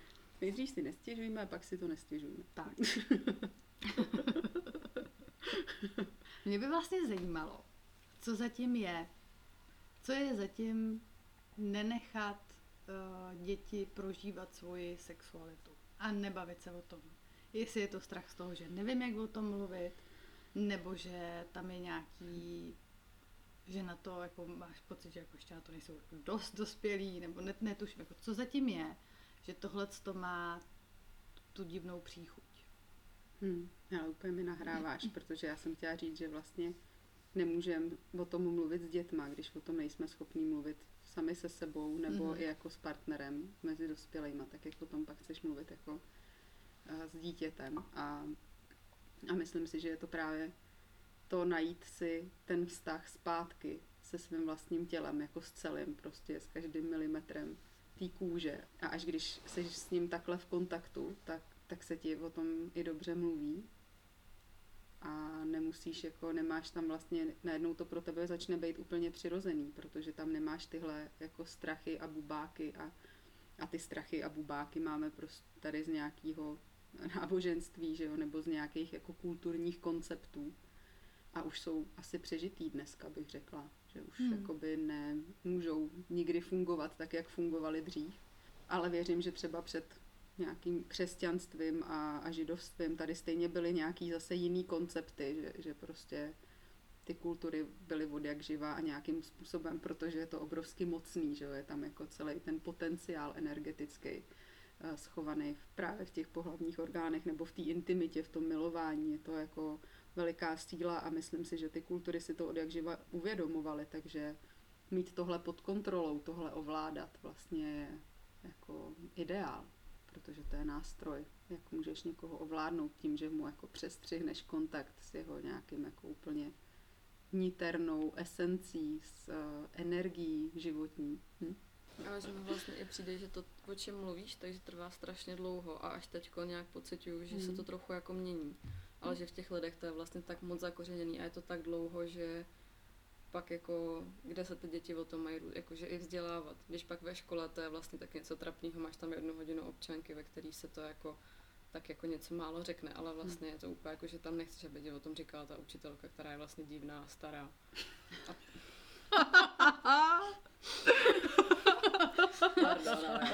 Nejdřív si nestěžujme a pak si to nestěžujme. Tak. Mě by vlastně zajímalo, co zatím je, co je zatím nenechat uh, děti prožívat svoji sexualitu a nebavit se o tom. Jestli je to strach z toho, že nevím, jak o tom mluvit, nebo že tam je nějaký že na to jako máš pocit, že jako ještě na to nejsou jako dost dospělí, nebo net, netuším, jako co zatím je, že tohle to má tu divnou příchuť. Hmm, ale úplně mi nahráváš, protože já jsem chtěla říct, že vlastně nemůžeme o tom mluvit s dětma, když o tom nejsme schopní mluvit sami se sebou nebo mm-hmm. i jako s partnerem mezi dospělejma, tak jak o tom pak chceš mluvit jako uh, s dítětem. A, a myslím si, že je to právě to najít si ten vztah zpátky se svým vlastním tělem, jako s celým, prostě s každým milimetrem té kůže. A až když jsi s ním takhle v kontaktu, tak, tak se ti o tom i dobře mluví. A nemusíš, jako nemáš tam vlastně, najednou to pro tebe začne být úplně přirozený, protože tam nemáš tyhle jako strachy a bubáky a, a ty strachy a bubáky máme prostě tady z nějakého náboženství, že jo, nebo z nějakých jako kulturních konceptů a už jsou asi přežitý dneska, bych řekla, že už hmm. jakoby nemůžou nikdy fungovat tak, jak fungovaly dřív. Ale věřím, že třeba před nějakým křesťanstvím a, a židovstvím tady stejně byly nějaký zase jiný koncepty, že, že prostě ty kultury byly od jak živá a nějakým způsobem, protože je to obrovsky mocný, že je tam jako celý ten potenciál energetický uh, schovaný v, právě v těch pohlavních orgánech nebo v té intimitě, v tom milování, je to jako veliká síla a myslím si, že ty kultury si to od jak živa uvědomovaly, takže mít tohle pod kontrolou, tohle ovládat vlastně je jako ideál, protože to je nástroj, jak můžeš někoho ovládnout tím, že mu jako přestřihneš kontakt s jeho nějakým jako úplně niternou esencí, s uh, energií životní. Hm? Ale že mi vlastně i přijde, že to, o čem mluvíš, takže trvá strašně dlouho a až teďko nějak pocituju, že hmm. se to trochu jako mění ale že v těch lidech to je vlastně tak moc zakořeněný a je to tak dlouho, že pak jako, kde se ty děti o tom mají jakože i vzdělávat. Když pak ve škole to je vlastně tak něco trapného, máš tam jednu hodinu občanky, ve který se to jako tak jako něco málo řekne, ale vlastně je to úplně jako, že tam nechceš, aby ti o tom říkala ta učitelka, která je vlastně divná, stará. Pardon, ale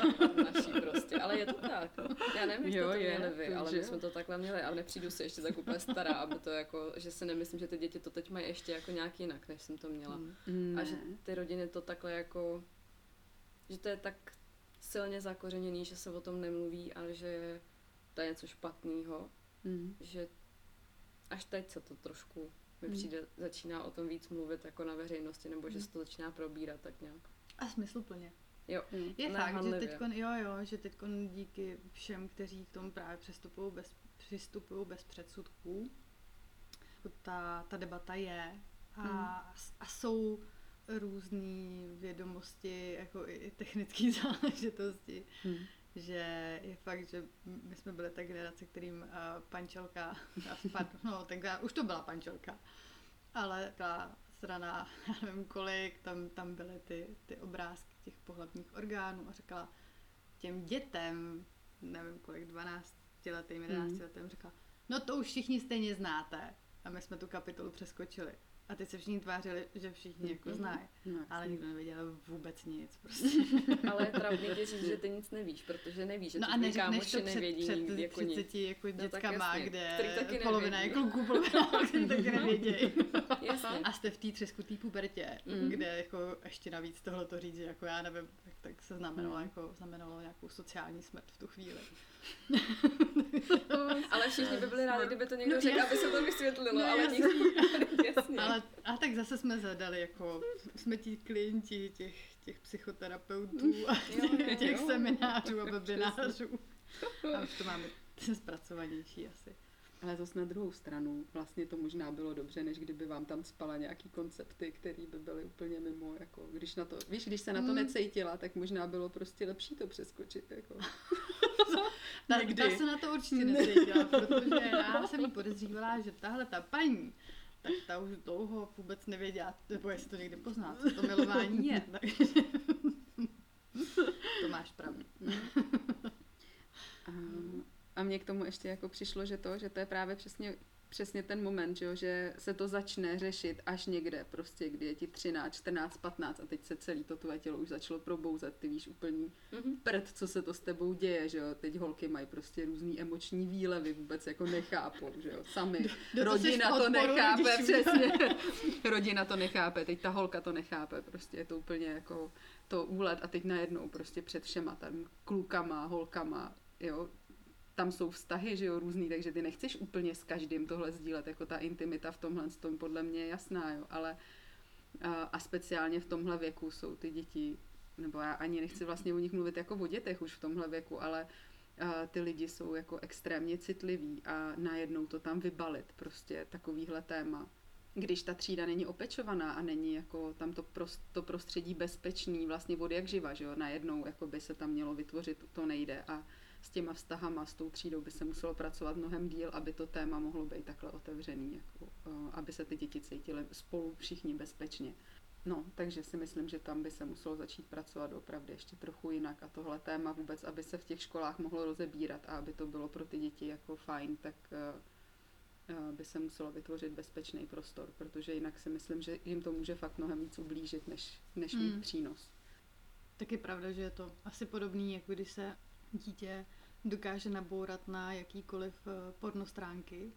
naší prostě, ale je to tak. Já nevím, jak Jo, to je, měli vy, to ale že my jsme to takhle měli a nepřijdu si ještě tak úplně stará, aby to jako, že si nemyslím, že ty děti to teď mají ještě jako nějak jinak, než jsem to měla. Ne. A že ty rodiny to takhle jako, že to je tak silně zakořeněný, že se o tom nemluví a že to je něco špatného, Mm. že až teď se to trošku mi Hmm. přijde, začíná o tom víc mluvit jako na veřejnosti, nebo že Hmm. se to začíná probírat tak nějak. A smysluplně. Jo, Mm. Je Ne, fakt, že hanlivě. teď, jo, jo, že teď díky všem, kteří k tomu právě přistupují bez, přistupují bez předsudků, ta, ta debata je a, Hmm. a jsou různé vědomosti, jako i technické záležitosti, Mm. že je fakt, že my jsme byli ta generace, kterým uh, pančelka, no tenkrát už to byla pančelka, ale ta strana, já nevím kolik, tam, tam byly ty, ty obrázky těch pohlavních orgánů a řekla těm dětem, nevím kolik, 12 letým, 11 Mm. letým, řekla, no to už všichni stejně znáte. A my jsme tu kapitolu přeskočili. A teď se všichni tvářili, že všichni jako Mhm. znají. No, Ale nikdo nevěděl vůbec nic. Prostě. ale je trapný ti říct, že ty nic nevíš, protože nevíš, že No ty a neřekneš kámoši to před, nevědí před nikdy jako nic. 30 jako No tak dětskama, jasně, kde taky polovina je nevědí. kluků, polovina který taky nevědějí. A jste v té třeskutý pubertě, Mhm. kde jako ještě navíc tohle to říct, že jako já nevím, tak, tak se znamenalo, Mhm. jako, znamenalo nějakou sociální smrt v tu chvíli. Ale všichni by byli rádi, kdyby to někdo No, řekl, aby jasný. se to vysvětlilo, No, ale jasný. nikdo. Jasně. Ale a tak zase jsme zadali, jako jsme ti klienti těch, těch psychoterapeutů a Jo, jo, těch, těch jo. seminářů a webinářů. A už to máme zpracovanější asi. Ale zase na druhou stranu, vlastně to možná bylo dobře, než kdyby vám tam spala nějaký koncepty, které by byly úplně mimo, jako když na to, víš, když se na to Mm. necítila, tak možná bylo prostě lepší to přeskočit, jako. Ta, Někdy. ta se na to určitě necítila, protože já jsem jí podezřívala, že tahle ta paní, tak ta už dlouho vůbec nevěděla, nebo jestli to někdy pozná, co to milování je. Takže to máš pravdu. A, a mně k tomu ještě jako přišlo, že to, že to je právě přesně, přesně ten moment, že, jo, že se to začne řešit až někde, prostě, kdy je ti 13, 14, 15 a teď se celý to tvoje tělo už začalo probouzet, ty víš úplně Mhm. prd, co se to s tebou děje, že jo, teď holky mají prostě různý emoční výlevy, vůbec jako nechápou, že jo, sami. Do to seš Rodina to odporu nechápe, rodičů. přesně. Rodina to nechápe, teď ta holka to nechápe, prostě je to úplně jako to úlet a teď najednou prostě před všema tam klukama, holkama, jo, tam jsou vztahy, že jo, různý, takže ty nechceš úplně s každým tohle sdílet, jako ta intimita v tomhle tom podle mě je jasná, jo, ale a, speciálně v tomhle věku jsou ty děti, nebo já ani nechci vlastně o nich mluvit jako o dětech už v tomhle věku, ale ty lidi jsou jako extrémně citliví a najednou to tam vybalit, prostě takovýhle téma. Když ta třída není opečovaná a není jako tam to, prost, to prostředí bezpečný vlastně od jak živa, že jo, najednou jako by se tam mělo vytvořit, to nejde a s těma vztahama, s tou třídou by se muselo pracovat mnohem díl, aby to téma mohlo být takhle otevřený, jako, uh, aby se ty děti cítily spolu všichni bezpečně. No, takže si myslím, že tam by se muselo začít pracovat opravdu ještě trochu jinak a tohle téma vůbec, aby se v těch školách mohlo rozebírat a aby to bylo pro ty děti jako fajn, tak uh, uh, by se muselo vytvořit bezpečný prostor, protože jinak si myslím, že jim to může fakt mnohem víc ublížit, než, než mít Mm. přínos. Tak je pravda, že je to asi podobný, jako když se dítě dokáže nabourat na jakýkoliv eh, pornostránky,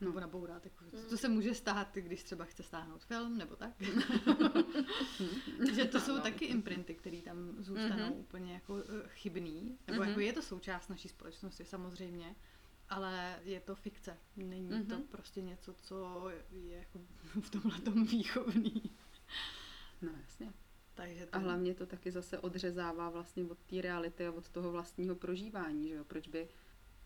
No. nebo nabourat, jako, Mm. to se může stát, když třeba chce stáhnout film, nebo tak. že to jsou taky imprinty, které tam zůstanou Mhm. úplně jako eh, chybný, nebo Mhm. jako je to součást naší společnosti samozřejmě, ale je to fikce. Není to Mhm. prostě něco, co je jako v tomhle tom výchovný. No jasně. Takže to... A hlavně to taky zase odřezává vlastně od té reality a od toho vlastního prožívání, že jo? Proč by,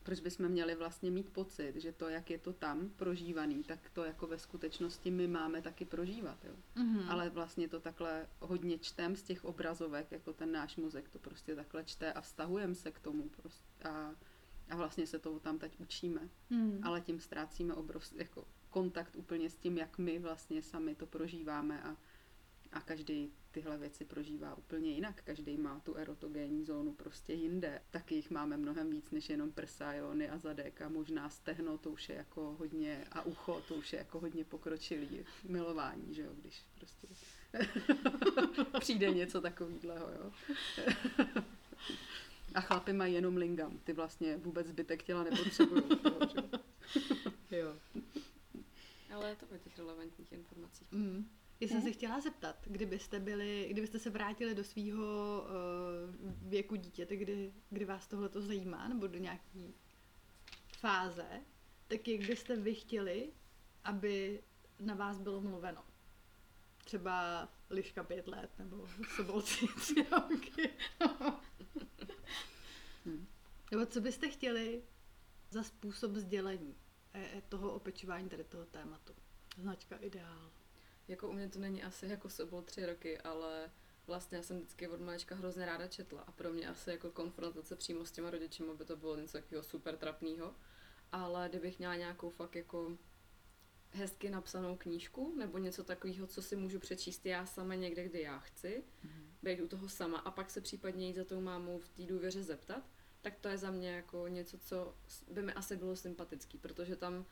proč bychom měli vlastně mít pocit, že to, jak je to tam prožívaný, tak to jako ve skutečnosti my máme taky prožívat, jo? Mhm. Ale vlastně to takhle hodně čtem z těch obrazovek, jako ten náš mozek to prostě takhle čte a vztahujeme se k tomu prostě a, a vlastně se toho tam teď učíme. Mhm. Ale tím ztrácíme obrov, jako kontakt úplně s tím, jak my vlastně sami to prožíváme a, a každý tyhle věci prožívá úplně jinak. Každý má tu erotogénní zónu prostě jinde. Taky jich máme mnohem víc než jenom prsa, jony a zadek a možná stehno, to už je jako hodně, a ucho, to už je jako hodně pokročilý milování, že jo, když prostě přijde něco takového, jo. A chlapy mají jenom lingam, ty vlastně vůbec zbytek těla nepotřebují. jo. Ale je to o těch relevantních informacích. Mm. Já jsem se chtěla zeptat, kdybyste byli, kdybyste se vrátili do svého uh, věku dítěte, kdy, kdy vás tohle to zajímá, nebo do nějaké fáze, tak jak byste vy chtěli, aby na vás bylo mluveno? Třeba liška pět let, nebo sobolci tři roky. Hmm. Nebo co byste chtěli za způsob sdělení eh, toho opečování tady toho tématu? Značka ideál. Jako u mě to není asi jako sobol tři roky, ale vlastně já jsem vždycky od malička hrozně ráda četla a pro mě asi jako konfrontace přímo s těma rodičima by to bylo něco takového super trapného. Ale kdybych měla nějakou fakt jako hezky napsanou knížku nebo něco takového, co si můžu přečíst já sama někde, kde já chci, mm-hmm. být u toho sama a pak se případně jít za tou mámou v té důvěře zeptat, tak to je za mě jako něco, co by mi asi bylo sympatický, protože tam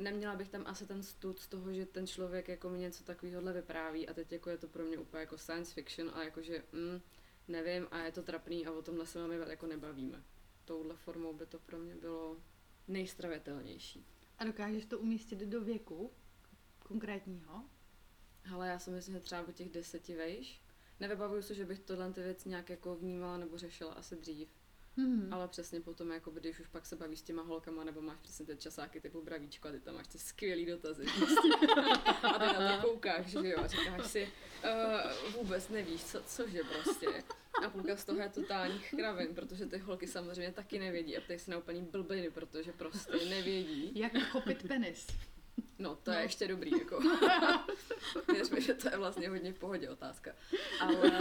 neměla bych tam asi ten stud z toho, že ten člověk jako mi něco takového vypráví a teď jako je to pro mě úplně jako science fiction a jakože mm, nevím a je to trapný a o tomhle se máme jako nebavíme. Touhle formou by to pro mě bylo nejstravitelnější. A dokážeš to umístit do věku konkrétního? Ale já si myslím, že třeba po těch deseti vejš. Nevybavuju se, že bych tohle ty věci nějak jako vnímala nebo řešila asi dřív. Mm-hmm. Ale přesně potom, jako když už pak se bavíš s těma holkama, nebo máš přesně ty časáky typu bravíčko a ty tam máš ty skvělý dotazy. a ty na to koukáš, že jo, a říkáš si, uh, vůbec nevíš, co, cože prostě. A půlka z toho je totálních kravin, protože ty holky samozřejmě taky nevědí a ty se na úplný blbiny, protože prostě nevědí. Jak chopit penis. No, to no. je ještě dobrý, jako. Věřme, že to je vlastně hodně v pohodě otázka. Ale,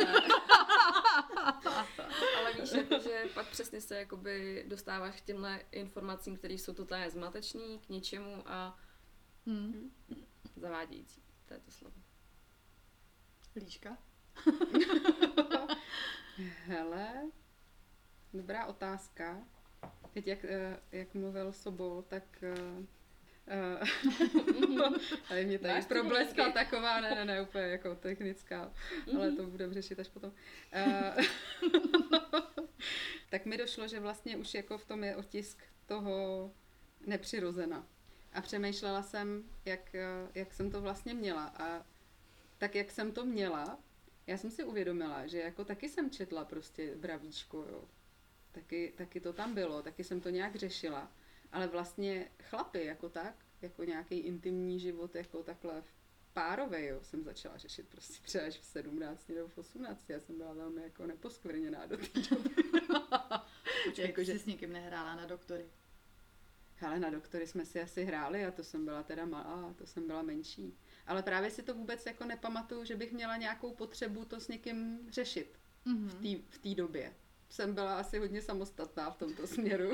ale víš, jako, že pak přesně se jakoby dostáváš k těmhle informacím, které jsou totálně zmatečný, k ničemu a hmm. zavádějící. To je to slovo. Líška? Hele, dobrá otázka. Teď, jak, eh, jak mluvil Sobol, tak eh, ale mě tady probleskla taková, ne, ne, ne, úplně jako technická, mm-hmm. ale to budeme řešit až potom. Uh, tak mi došlo, že vlastně už jako v tom je otisk toho nepřirozena. A přemýšlela jsem, jak, jak jsem to vlastně měla. A tak, jak jsem to měla, já jsem si uvědomila, že jako taky jsem četla prostě bravíčko, jo. Taky, taky to tam bylo, taky jsem to nějak řešila. Ale vlastně chlapy jako tak, jako nějaký intimní život, jako takhle párové, jo, jsem začala řešit prostě třeba až v 17 nebo v 18. Já jsem byla velmi jako neposkvrněná do té doby. Počkej, jako, že... jsi s nikým nehrála na doktory? Ale na doktory jsme si asi hráli a to jsem byla teda malá, to jsem byla menší. Ale právě si to vůbec jako nepamatuju, že bych měla nějakou potřebu to s někým řešit mm-hmm. v té době jsem byla asi hodně samostatná v tomto směru.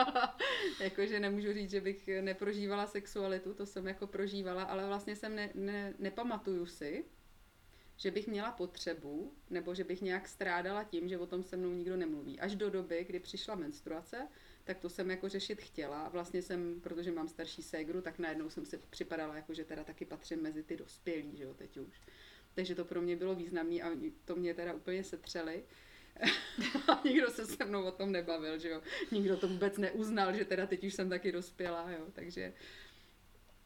Jakože nemůžu říct, že bych neprožívala sexualitu, to jsem jako prožívala, ale vlastně jsem ne, ne, nepamatuju si, že bych měla potřebu, nebo že bych nějak strádala tím, že o tom se mnou nikdo nemluví. Až do doby, kdy přišla menstruace, tak to jsem jako řešit chtěla. Vlastně jsem, protože mám starší ségru, tak najednou jsem si připadala, jako že teda taky patřím mezi ty dospělí, že jo, teď už. Takže to pro mě bylo významné a to mě teda úplně setřeli. nikdo se se mnou o tom nebavil, že jo. Nikdo to vůbec neuznal, že teda teď už jsem taky dospělá, jo. Takže,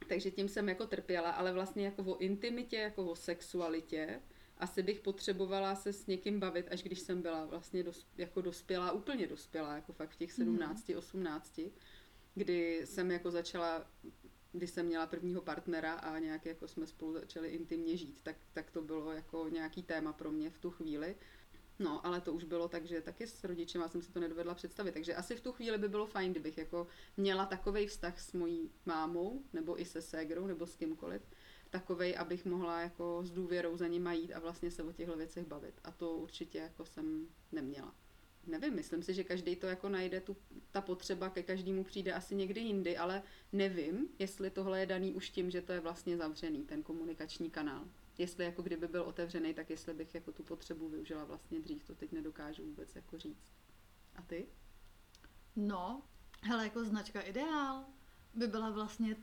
takže tím jsem jako trpěla, ale vlastně jako o intimitě, jako o sexualitě, asi bych potřebovala se s někým bavit, až když jsem byla vlastně dos, jako dospělá, úplně dospělá, jako fakt v těch 17, mm. 18, kdy jsem jako začala když jsem měla prvního partnera a nějak jako jsme spolu začali intimně žít, tak, tak to bylo jako nějaký téma pro mě v tu chvíli. No, ale to už bylo tak, že taky s rodičem jsem si to nedovedla představit. Takže asi v tu chvíli by bylo fajn, kdybych jako měla takový vztah s mojí mámou, nebo i se ségrou, nebo s kýmkoliv, takovej, abych mohla jako s důvěrou za nima jít a vlastně se o těchto věcech bavit. A to určitě jako jsem neměla. Nevím, myslím si, že každý to jako najde, tu, ta potřeba ke každému přijde asi někdy jindy, ale nevím, jestli tohle je daný už tím, že to je vlastně zavřený, ten komunikační kanál. Jestli jako kdyby byl otevřený, tak jestli bych jako tu potřebu využila vlastně dřív, to teď nedokážu vůbec jako říct. A ty? No, hele, jako značka Ideál by byla vlastně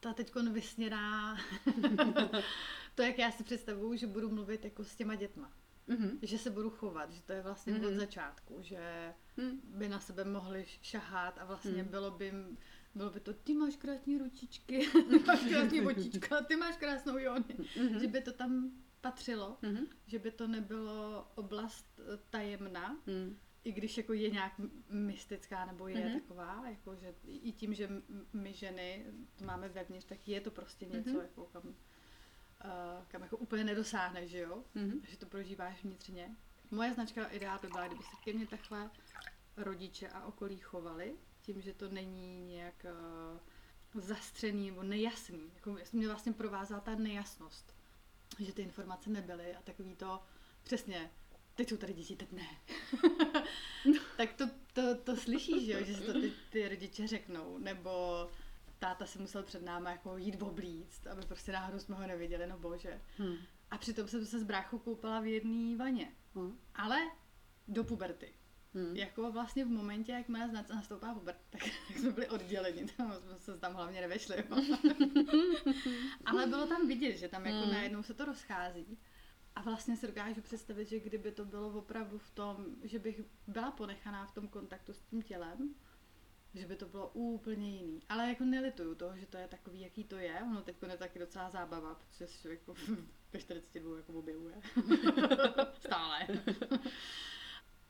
ta teďkon vysněná, to, jak já si představuju, že budu mluvit jako s těma dětma. Mhm. Že se budu chovat, že to je vlastně mm-hmm. od Mhm. začátku, že Hm. by na sebe mohli šahat a vlastně Mm. bylo by bylo by to, ty máš krásné ručičky, ty máš krásný očička, ty máš krásnou Jony. Mhm. Že by to tam patřilo, Mhm. že by to nebylo oblast eh, tajemná, Hm. i když jako je nějak mystická nebo je Mhm. taková, jako že i tím, že my ženy to máme vevnitř, tak je to prostě něco, Mhm. jako kam, uh, kam jako úplně nedosáhneš, že jo? Mhm. že to prožíváš vnitřně. Moje značka ideál by byla, kdyby se ke mně takhle rodiče a okolí chovali, tím, že to není nějak uh, zastřený nebo nejasný. Jako mě vlastně provázela ta nejasnost, že ty informace nebyly a takový to přesně, teď jsou tady děti, teď ne. tak to, to, to slyšíš, že, jo, že si to ty, ty rodiče řeknou, nebo táta si musel před náma jako jít oblíct, aby prostě náhodou jsme ho neviděli, no bože. Hm. A přitom jsem se s bráchou koupala v jedné vaně. Hm. Ale do puberty. Hm. Jako vlastně v momentě, jak moje značka nastoupá puberta, tak, tak jsme byli odděleni, tam jsme se tam hlavně nevešli. Ale bylo tam vidět, že tam jako Hmm. najednou se to rozchází. A vlastně si dokážu představit, že kdyby to bylo opravdu v tom, že bych byla ponechaná v tom kontaktu s tím tělem, že by to bylo úplně jiný. Ale jako nelituju toho, že to je takový, jaký to je. Ono teď je taky docela zábava, protože se člověk ve 42 jako objevuje. Stále.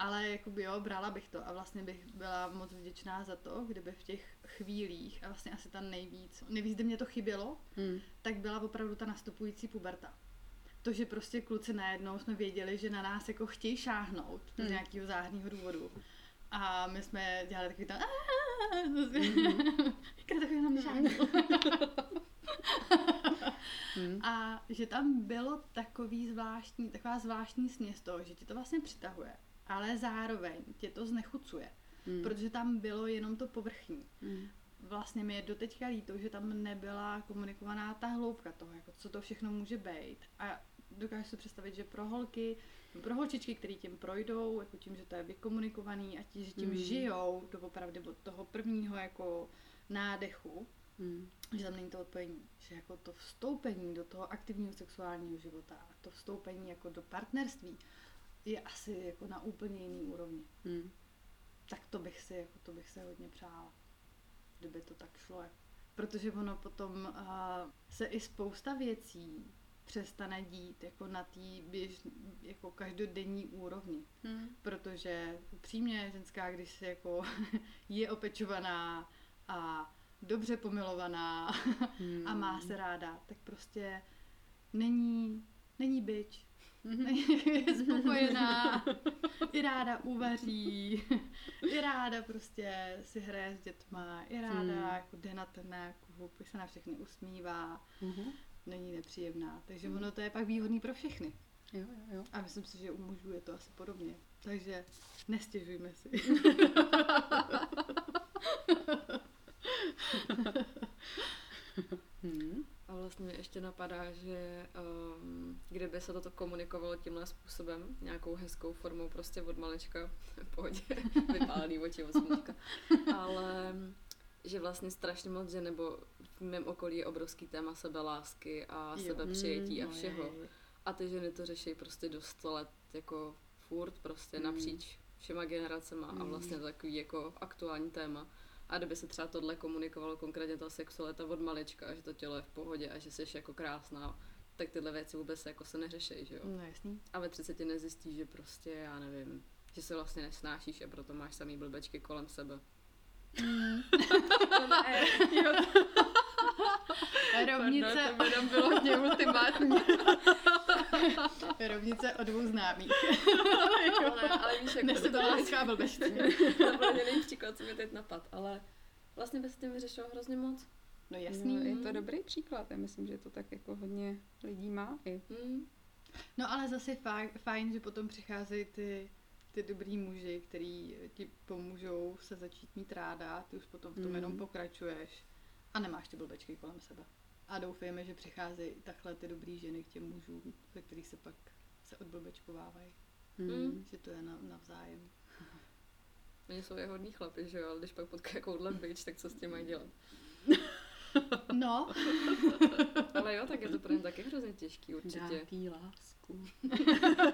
Ale jakoby jo, brala bych to a vlastně bych byla moc vděčná za to, kdyby v těch chvílích, a vlastně asi ta nejvíc, nejvíc, kdy mě to chybělo, Hm. tak byla opravdu ta nastupující puberta. To, že prostě kluci najednou jsme věděli, že na nás jako chtějí šáhnout z Hmm. nějakého záhadného důvodu. A my jsme dělali takový tam takový šáhnou. Hm. A že tam bylo takový zvláštní, taková zvláštní směs toho, že tě to vlastně přitahuje, ale zároveň tě to znechucuje, Hm. protože tam bylo jenom to povrchní. Hm. Vlastně mi je doteďka líto, že tam nebyla komunikovaná ta hloubka toho, jako co to všechno může být. A dokážu si představit, že pro holky, pro holčičky, které tím projdou, jako tím, že to je vykomunikovaný a tí, že tím Mm. žijou doopravdy od toho prvního jako nádechu, Hm. že tam není to odpojení, že jako to vstoupení do toho aktivního sexuálního života, a to vstoupení jako do partnerství je asi jako na úplně jiný úrovni. Hm. Tak to bych si, jako to bych se hodně přála, kdyby to tak šlo. Protože ono potom uh, se i spousta věcí přestane dít jako na té běž, jako každodenní úrovni. Hm. Protože upřímně ženská, když se jako je opečovaná a dobře pomilovaná Hm. a má se ráda, tak prostě není, není byč. Mhm. je spokojená, i ráda uvaří, i ráda prostě si hraje s dětma, i ráda Hmm. jako jde na ten nákup, se na všechny usmívá, Mhm. není nepříjemná. Takže Hmm. ono to je pak výhodný pro všechny. Jo, jo, jo. A myslím si, že u mužů je to asi podobně. Takže nestěžujme si. Hm. A vlastně mě ještě napadá, že um, kdyby se toto komunikovalo tímhle způsobem, nějakou hezkou formou prostě od malička, pohodě, vypálený oči od smíčka, ale že vlastně strašně moc, že nebo v mém okolí je obrovský téma sebelásky a Jo. sebepřijetí a No, všeho. je, je. A ty ženy to řeší prostě do 100 let jako furt prostě Mm. napříč všema generacema a Mm. vlastně takový jako aktuální téma. A kdyby se třeba tohle komunikovalo konkrétně ta sexualita od malička, že to tělo je v pohodě a že jsi jako krásná, tak tyhle věci vůbec jako se neřeší, že jo. No jasný. A ve 30 nezjistíš, že prostě, já nevím, že se vlastně nesnášíš a proto máš samý blbečky kolem sebe. Rovnice, to by tam bylo hodně ultimátní. rovnice o dvou známých. ale, ale víš, jako Nesebeláska a blbečky. to byl jediný příklad, co mi teď napad, ale vlastně by se tím vyřešilo hrozně moc. No No, jasný. je to dobrý příklad, já myslím, že to tak jako hodně lidí má i. Hmm. No ale zase fajn, fajn že potom přicházejí ty, ty dobrý muži, který ti pomůžou se začít mít ráda, ty už potom v tom Mhm. jenom pokračuješ a nemáš ty blbečky kolem sebe. A doufejme, že přicházejí takhle ty dobrý ženy k těm mužům, ze kterých se pak se odblbečkovávají. Hmm. Že to je na, navzájem. Oni jsou je hodný chlapi, že jo, ale když pak potkají jakouhle bitch, tak co s tím mají dělat? No, Ale jo, tak je to pro ně taky hrozně těžký určitě. Nějaký lásku.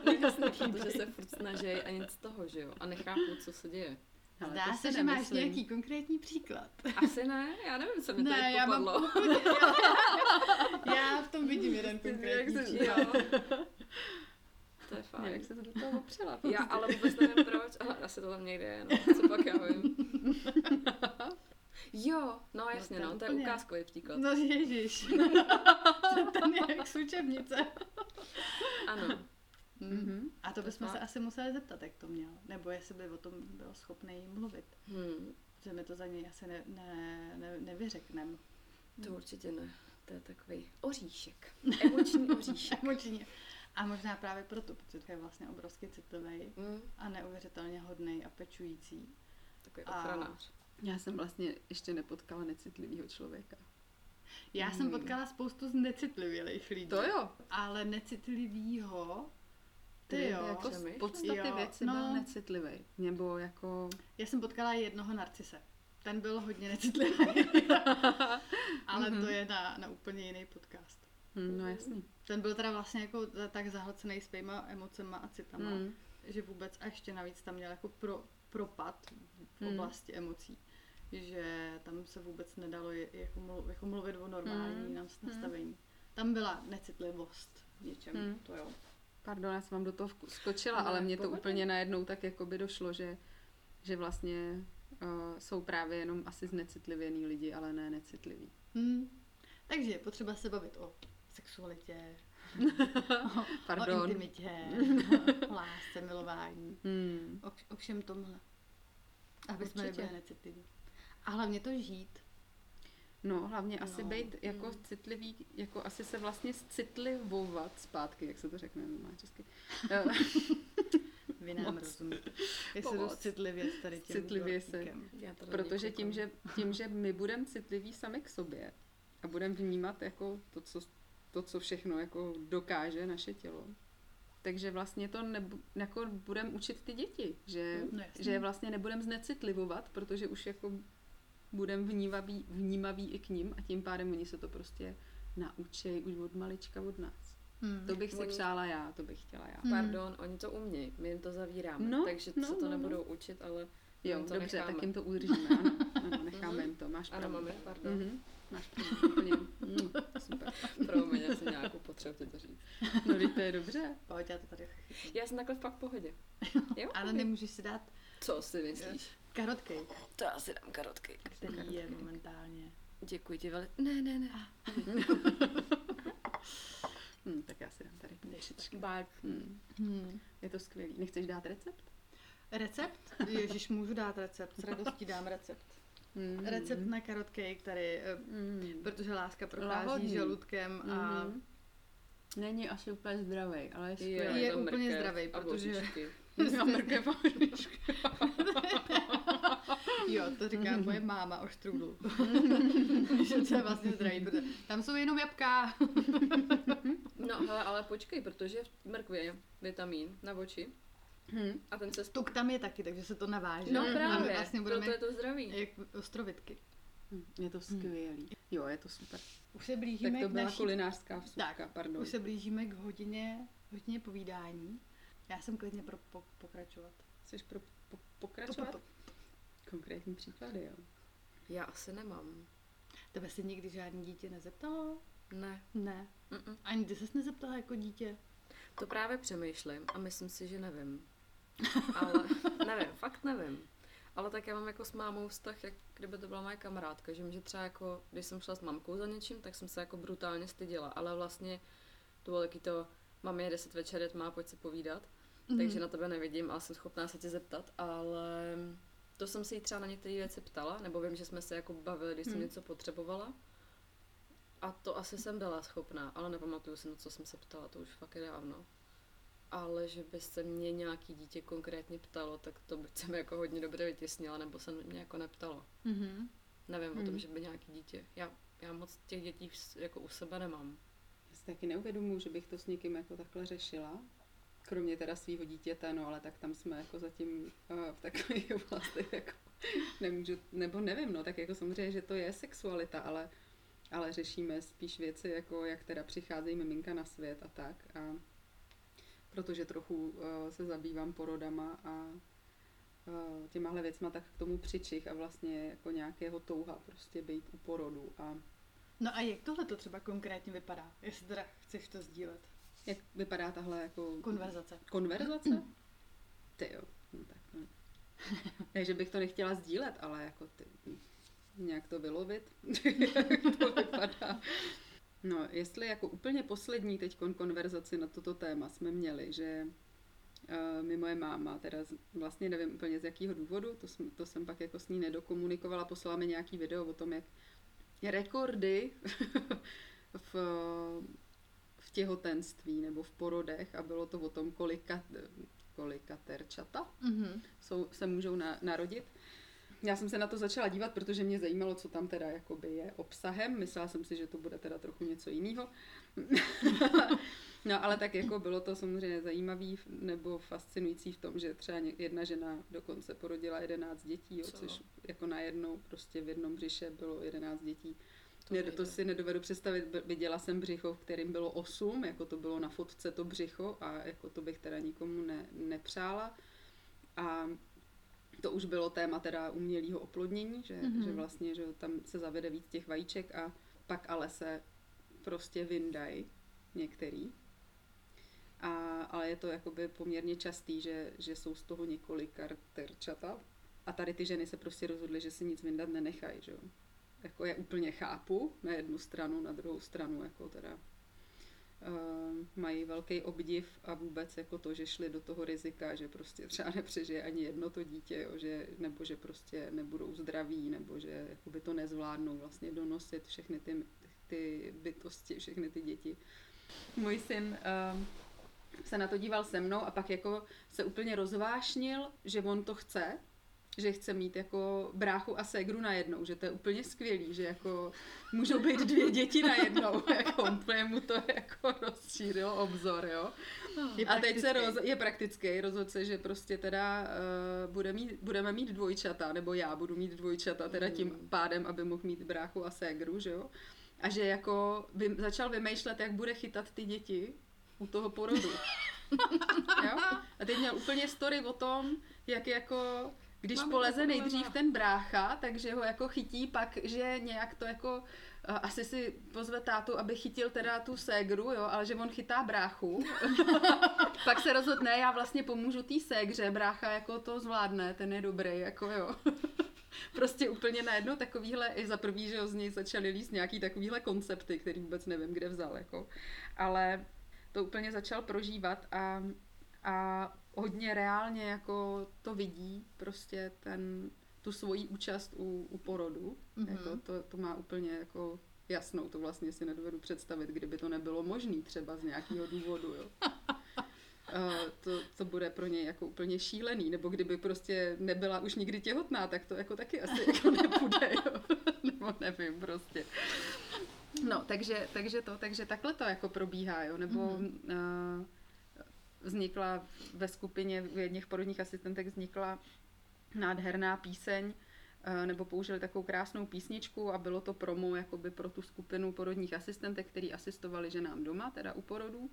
No jasně, protože se furt snaží a nic z toho, že jo. A nechápu, co se děje. Ale zdá to se, že máš nějaký konkrétní příklad. Asi ne, já nevím, co mi Ne, tady já mám popadlo. Já v tom vidím jeden konkrétní Jak se- příklad. jo. To je fajn. Jak se to do toho opřela? Já ale vůbec nevím proč, ale asi to tam někde je, no. Co pak já vím. Jo, no jasně, to je no, to je ukázkový příklad. No ježiš. Ten je jak z učebnice. Ano. Mhm. A to To bychom se fakt. asi museli zeptat, jak to měl. Nebo jestli by o tom byl schopný mluvit. Hmm, Že my to za něj asi ne, ne, ne, nevyřekneme. to určitě ne. To je takový oříšek. Emoční oříšek. Emočně. A možná právě proto, protože to je vlastně obrovsky citlivý Hmm, a neuvěřitelně hodný a pečující. takový A- ochranář. Já jsem vlastně ještě nepotkala necitlivého člověka. Já jsem Hmm. potkala spoustu z necitlivělých lidí. To jo. Ale necitlivýho, ty jo. Jako z podstaty Jo, věci no. byl necitlivý. Nebo jako... Já jsem potkala jednoho narcise. Ten byl hodně necitlivý. Ale to je na, na úplně jiný podcast. Hm, no jasný. Ten byl teda vlastně jako za- tak zahlcený svýma emocema a citama, Hm. že vůbec a ještě navíc tam měl jako pro, propad v Hmm. oblasti emocí. Že tam se vůbec nedalo je, jako, mluv, jako mluvit o normální nas- nastavení. Tam byla necitlivost v něčem, Hmm. to jo. Pardon, já jsem vám do toho skočila, ale mně to úplně najednou tak jako by došlo, že, že vlastně uh, jsou právě jenom asi znecitlivěný lidi, ale ne necitliví. Hmm. Takže je potřeba se bavit o sexualitě, o Pardon. intimitě, o lásce, milování, Hmm. o, o všem tomhle. Aby jsme Určitě. nebyli necitliví. A hlavně to žít. No, hlavně asi No, být jako mm. citlivý, jako asi se vlastně citlivovat zpátky, jak se to řekne má česky. Vy nám rozumíte. Dost citlivě tady tím Citlivě se. Protože tím nekoukám. že, tím, že my budeme citliví sami k sobě a budeme vnímat jako to, co, to, co všechno jako dokáže naše tělo, takže vlastně to nebu, jako budeme učit ty děti, že, No jasně. že vlastně nebudeme znecitlivovat, protože už jako budeme vnímaví, vnímaví i k ním a tím pádem oni se to prostě naučí už od malička od nás. Hmm. To bych si Oni- přála já, to bych chtěla já. Hmm. Pardon, oni to umějí, my jim to zavíráme, No, takže no, se to no, nebudou učit, ale Jo, jim to dobře, necháme. tak jim to udržíme, ano, ano necháme Mhm. jim to, máš Ano, pravdu. mami, pardon. Mhm, máš pravdu, úplně, mm, super. Promiň, já jsem nějakou potřebu ti to říct. No, to je dobře. Pojď, já to tady chytím. Já jsem takhle fakt v pohodě. Jo? Ale nemůžeš si dát Co si myslíš? Carrot cake, To já si dám karotky. který je momentálně. Děkuji ti velice. Ne, ne, ne. Hm, tak já si dám tady Dešičky. Bye. hm, Hmm. Je to skvělý. Nechceš dát recept? Recept? Ježíš, můžu dát recept. S radostí dám recept. Mm. Recept na cake tady, eh, Mm. protože láska prochází Lahodný. žaludkem a Mhm. Není asi úplně zdravý, ale je Je, skvělý. Je úplně zdravý, protože-. A mrkev a. jo, to říká moje máma o štrudlu. že to je vlastně zdravý, protože tam jsou jenom jabka. No hele, ale počkej, protože v mrkvě je vitamin na oči Hm. a ten se... Tuk tam je taky, takže se to naváže. No Mhm. A právě, my vlastně budeme proto je to zdravý. jak ostrovitky. Hm, Je to skvělý. Jo, je to super. Už se Tak blížíme to k byla naší... kulinářská vsuvka, Tak, pardon. Už se blížíme k hodině, hodině povídání. Já jsem klidně pro po, pokračovat. Chceš pro, po, Po, po, pokračovat? po. Konkrétní příklady, jo. Já asi nemám. Tebe se nikdy žádný dítě nezeptalo? Ne. Ne. Mm-mm. Ani ty ses nezeptala jako dítě? To právě přemýšlím a myslím si, že nevím. Ale nevím, fakt nevím. Ale tak já mám jako s mámou vztah, jak kdyby to byla moje kamarádka, že, že třeba jako, když jsem šla s mamkou za něčím, tak jsem se jako brutálně styděla, ale vlastně to bylo taky to, mami je 10 večer, tmá, pojď se povídat, Mhm. takže na tebe nevidím, ale jsem schopná se tě zeptat, ale to jsem se jí třeba na některé věci ptala, nebo vím, že jsme se jako bavili, když jsem Hmm. něco potřebovala. A to asi jsem byla schopná, ale nepamatuju si, na co jsem se ptala, to už fakt je dávno. Ale že by se mě nějaký dítě konkrétně ptalo, tak to buď jsem jako hodně dobře vytěsnila, nebo se mě jako neptalo. Mhm. nevím hmm. o tom, Hmm. že by nějaký dítě. Já, já moc těch dětí jako u sebe nemám. Já si taky neuvědomuji, že bych to s někým jako takhle řešila. Kromě teda svého dítěte, no ale tak tam jsme jako zatím uh, v takových oblastech jako nemůžu, nebo nevím, no tak jako samozřejmě, že to je sexualita, ale, ale řešíme spíš věci jako jak teda přicházejí miminka na svět a tak a protože trochu uh, se zabývám porodama a uh, těmahle věcma, tak k tomu přičich a vlastně jako nějakého touha prostě být u porodu a No a jak tohle to třeba konkrétně vypadá? Jestli teda chceš to sdílet. Jak vypadá tahle jako Konverzace. Konverzace? Ty jo, no tak to ne. Že bych to nechtěla sdílet, ale jako ty, nějak to vylovit, jak to vypadá. No, jestli jako úplně poslední teď konverzaci na toto téma jsme měli, že uh, mi moje máma, teda z, vlastně nevím úplně z jakého důvodu, to, jsem, to jsem pak jako s ní nedokomunikovala, poslala mi nějaký video o tom, jak rekordy v těhotenství nebo v porodech a bylo to o tom, kolika, kolika terčata Mhm. jsou, se můžou na, narodit. Já jsem se na to začala dívat, protože mě zajímalo, co tam teda jakoby je obsahem. Myslela jsem si, že to bude teda trochu něco jiného. no ale tak jako bylo to samozřejmě zajímavý nebo fascinující v tom, že třeba jedna žena dokonce porodila 11 dětí, jo, Co? což jako najednou prostě v jednom břiše bylo 11 dětí. To Ne, nejde. to si nedovedu představit. Viděla jsem břicho, v kterým bylo 8, jako to bylo na fotce to břicho a jako to bych teda nikomu ne, nepřála. A to už bylo téma teda umělého oplodnění, že, Mhm. mm-hmm. že vlastně že tam se zavede víc těch vajíček a pak ale se prostě vyndají některý. A, ale je to jakoby poměrně častý, že, že jsou z toho několika terčata. A tady ty ženy se prostě rozhodly, že si nic vyndat nenechají, že jo. Jako je úplně chápu na jednu stranu, na druhou stranu jako teda uh, mají velký obdiv a vůbec jako to, že šli do toho rizika, že prostě třeba nepřežije ani jedno to dítě, jo, že, nebo že prostě nebudou zdraví, nebo že jakoby to nezvládnou vlastně donosit všechny ty, ty bytosti, všechny ty děti. Můj syn uh, se na to díval se mnou a pak jako se úplně rozvášnil, že on to chce, že chce mít jako bráchu a ségru najednou, že to je úplně skvělý, že jako můžou být dvě děti najednou, jako úplně mu to jako rozšířilo obzor, jo. Je A teď se roz, je praktický, rozhodl se, že prostě teda uh, bude mít, budeme mít dvojčata, nebo já budu mít dvojčata, teda tím pádem, aby mohl mít bráchu a ségru, že jo. A že jako vy, začal vymýšlet, jak bude chytat ty děti u toho porodu. jo? A teď měl úplně story o tom, jak jako když Mám poleze nejdřív ten brácha, takže ho jako chytí, pak, že nějak to jako asi si pozve tátu, aby chytil teda tu ségru, jo, ale že on chytá bráchu. Pak se rozhodne, já vlastně pomůžu té ségře, brácha jako to zvládne, ten je dobrý, jako jo. prostě úplně najednou takovýhle, i za prvý, že z něj začaly líst nějaký takovýhle koncepty, který vůbec nevím, kde vzal, jako. Ale to úplně začal prožívat a, a hodně reálně jako to vidí prostě ten, tu svoji účast u, u porodu. Mhm. Mm-hmm. Jako to, to má úplně jako jasnou, to vlastně si nedovedu představit, kdyby to nebylo možné třeba z nějakého důvodu, jo. Uh, to, to bude pro něj jako úplně šílený, nebo kdyby prostě nebyla už nikdy těhotná, tak to jako taky asi jako nepůjde, jo. nebo nevím prostě. No, takže, takže to, takže takhle to jako probíhá, jo, nebo mm-hmm. uh, vznikla ve skupině v jedných porodních asistentek vznikla nádherná píseň, eh, nebo použili takovou krásnou písničku a bylo to promo jakoby pro tu skupinu porodních asistentek, který asistovali ženám doma, teda u porodů.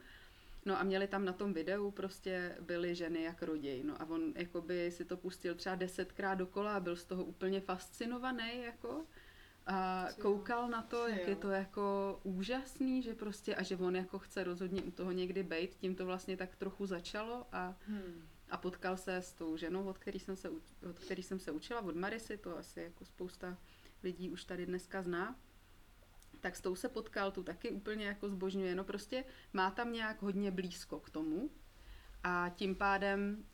No a měli tam na tom videu prostě byly ženy jak roděj. No a on jakoby si to pustil třeba desetkrát dokola a byl z toho úplně fascinovaný jako. A koukal na to, jak je to jako úžasný, že prostě a že on jako chce rozhodně u toho někdy bejt. Tím to vlastně tak trochu začalo a Hmm. a potkal se s tou ženou, od který jsem se, od který jsem se učila, od Marisy, to asi jako spousta lidí už tady dneska zná. Tak s tou se potkal, tu taky úplně jako zbožňuje. No prostě má tam nějak hodně blízko k tomu a tím pádem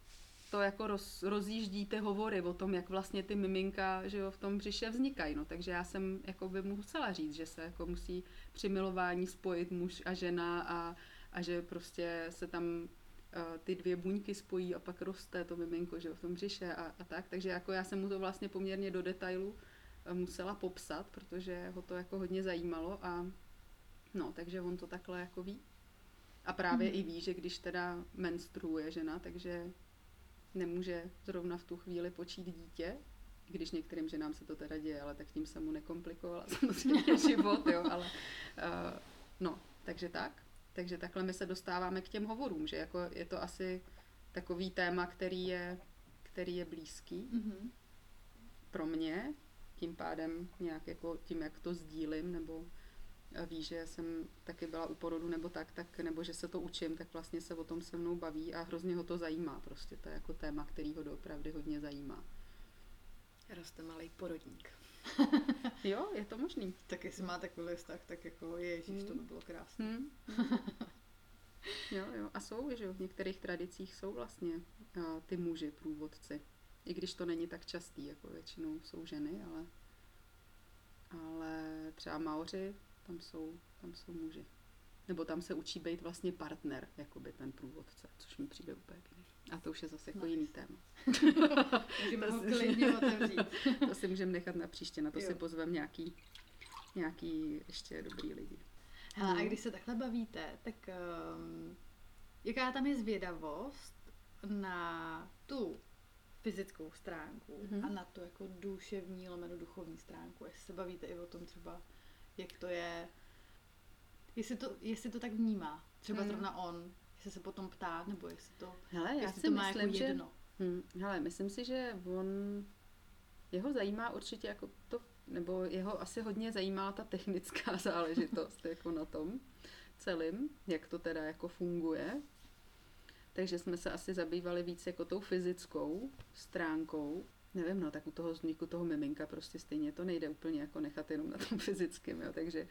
to jako roz, rozjíždí ty hovory o tom, jak vlastně ty miminka že jo, v tom břiše vznikají. No, takže já jsem jako by musela říct, že se jako musí při milování spojit muž a žena a, a že prostě se tam eh, ty dvě buňky spojí a pak roste to miminko že jo, v tom břiše a, a tak. Takže jako já jsem mu to vlastně poměrně do detailu musela popsat, protože ho to jako hodně zajímalo a no, takže on to takhle jako ví. A právě Mhm. i ví, že když teda menstruuje žena, takže nemůže zrovna v tu chvíli počít dítě, i když některým ženám se to teda děje, ale tak tím jsem mu nekomplikovala samozřejmě život, jo, ale uh, no, takže tak. Takže takhle my se dostáváme k těm hovorům, že jako je to asi takový téma, který je, který je blízký Mhm. pro mě, tím pádem nějak jako tím, jak to sdílím, nebo ví, že jsem taky byla u porodu nebo tak, tak nebo že se to učím, tak vlastně se o tom se mnou baví a hrozně ho to zajímá prostě. To je jako téma, který ho doopravdy hodně zajímá. Roste malý porodník. Jo, je to možný. Tak jestli má takový vztah, tak jako ježíš, to by bylo krásné. Hm. jo, jo. A jsou, že jo, v některých tradicích jsou vlastně uh, ty muži průvodci. I když to není tak častý, jako většinou jsou ženy, ale, ale třeba Maoři, tam jsou, tam jsou muži. Nebo tam se učí být vlastně partner, jakoby ten průvodce, což mi přijde úplně geniální. A to už je zase jako Nice. jiný téma. Můžeme To ho si- klidně otevřít. To si můžeme nechat na příště, na to Jo. si pozvem nějaký, nějaký ještě dobrý lidi. Hele, a No. když se takhle bavíte, tak um, jaká tam je zvědavost na tu fyzickou stránku Mhm. a na tu jako duševní, lomeno duchovní stránku. Jestli se bavíte i o tom třeba, jak to je, jestli to, jestli to tak vnímá, třeba Mhm. zrovna on, jestli se potom ptá, nebo jestli to, Hele, já jestli si to má myslím, jako že... jedno. Hm, hele, myslím si, že on, jeho zajímá určitě jako to, nebo jeho asi hodně zajímá ta technická záležitost jako na tom celým, jak to teda jako funguje. Takže jsme se asi zabývali víc jako tou fyzickou stránkou. Nevím, no, tak u toho vzniku toho miminka prostě stejně to nejde úplně jako nechat jenom na tom fyzickém, jo, takže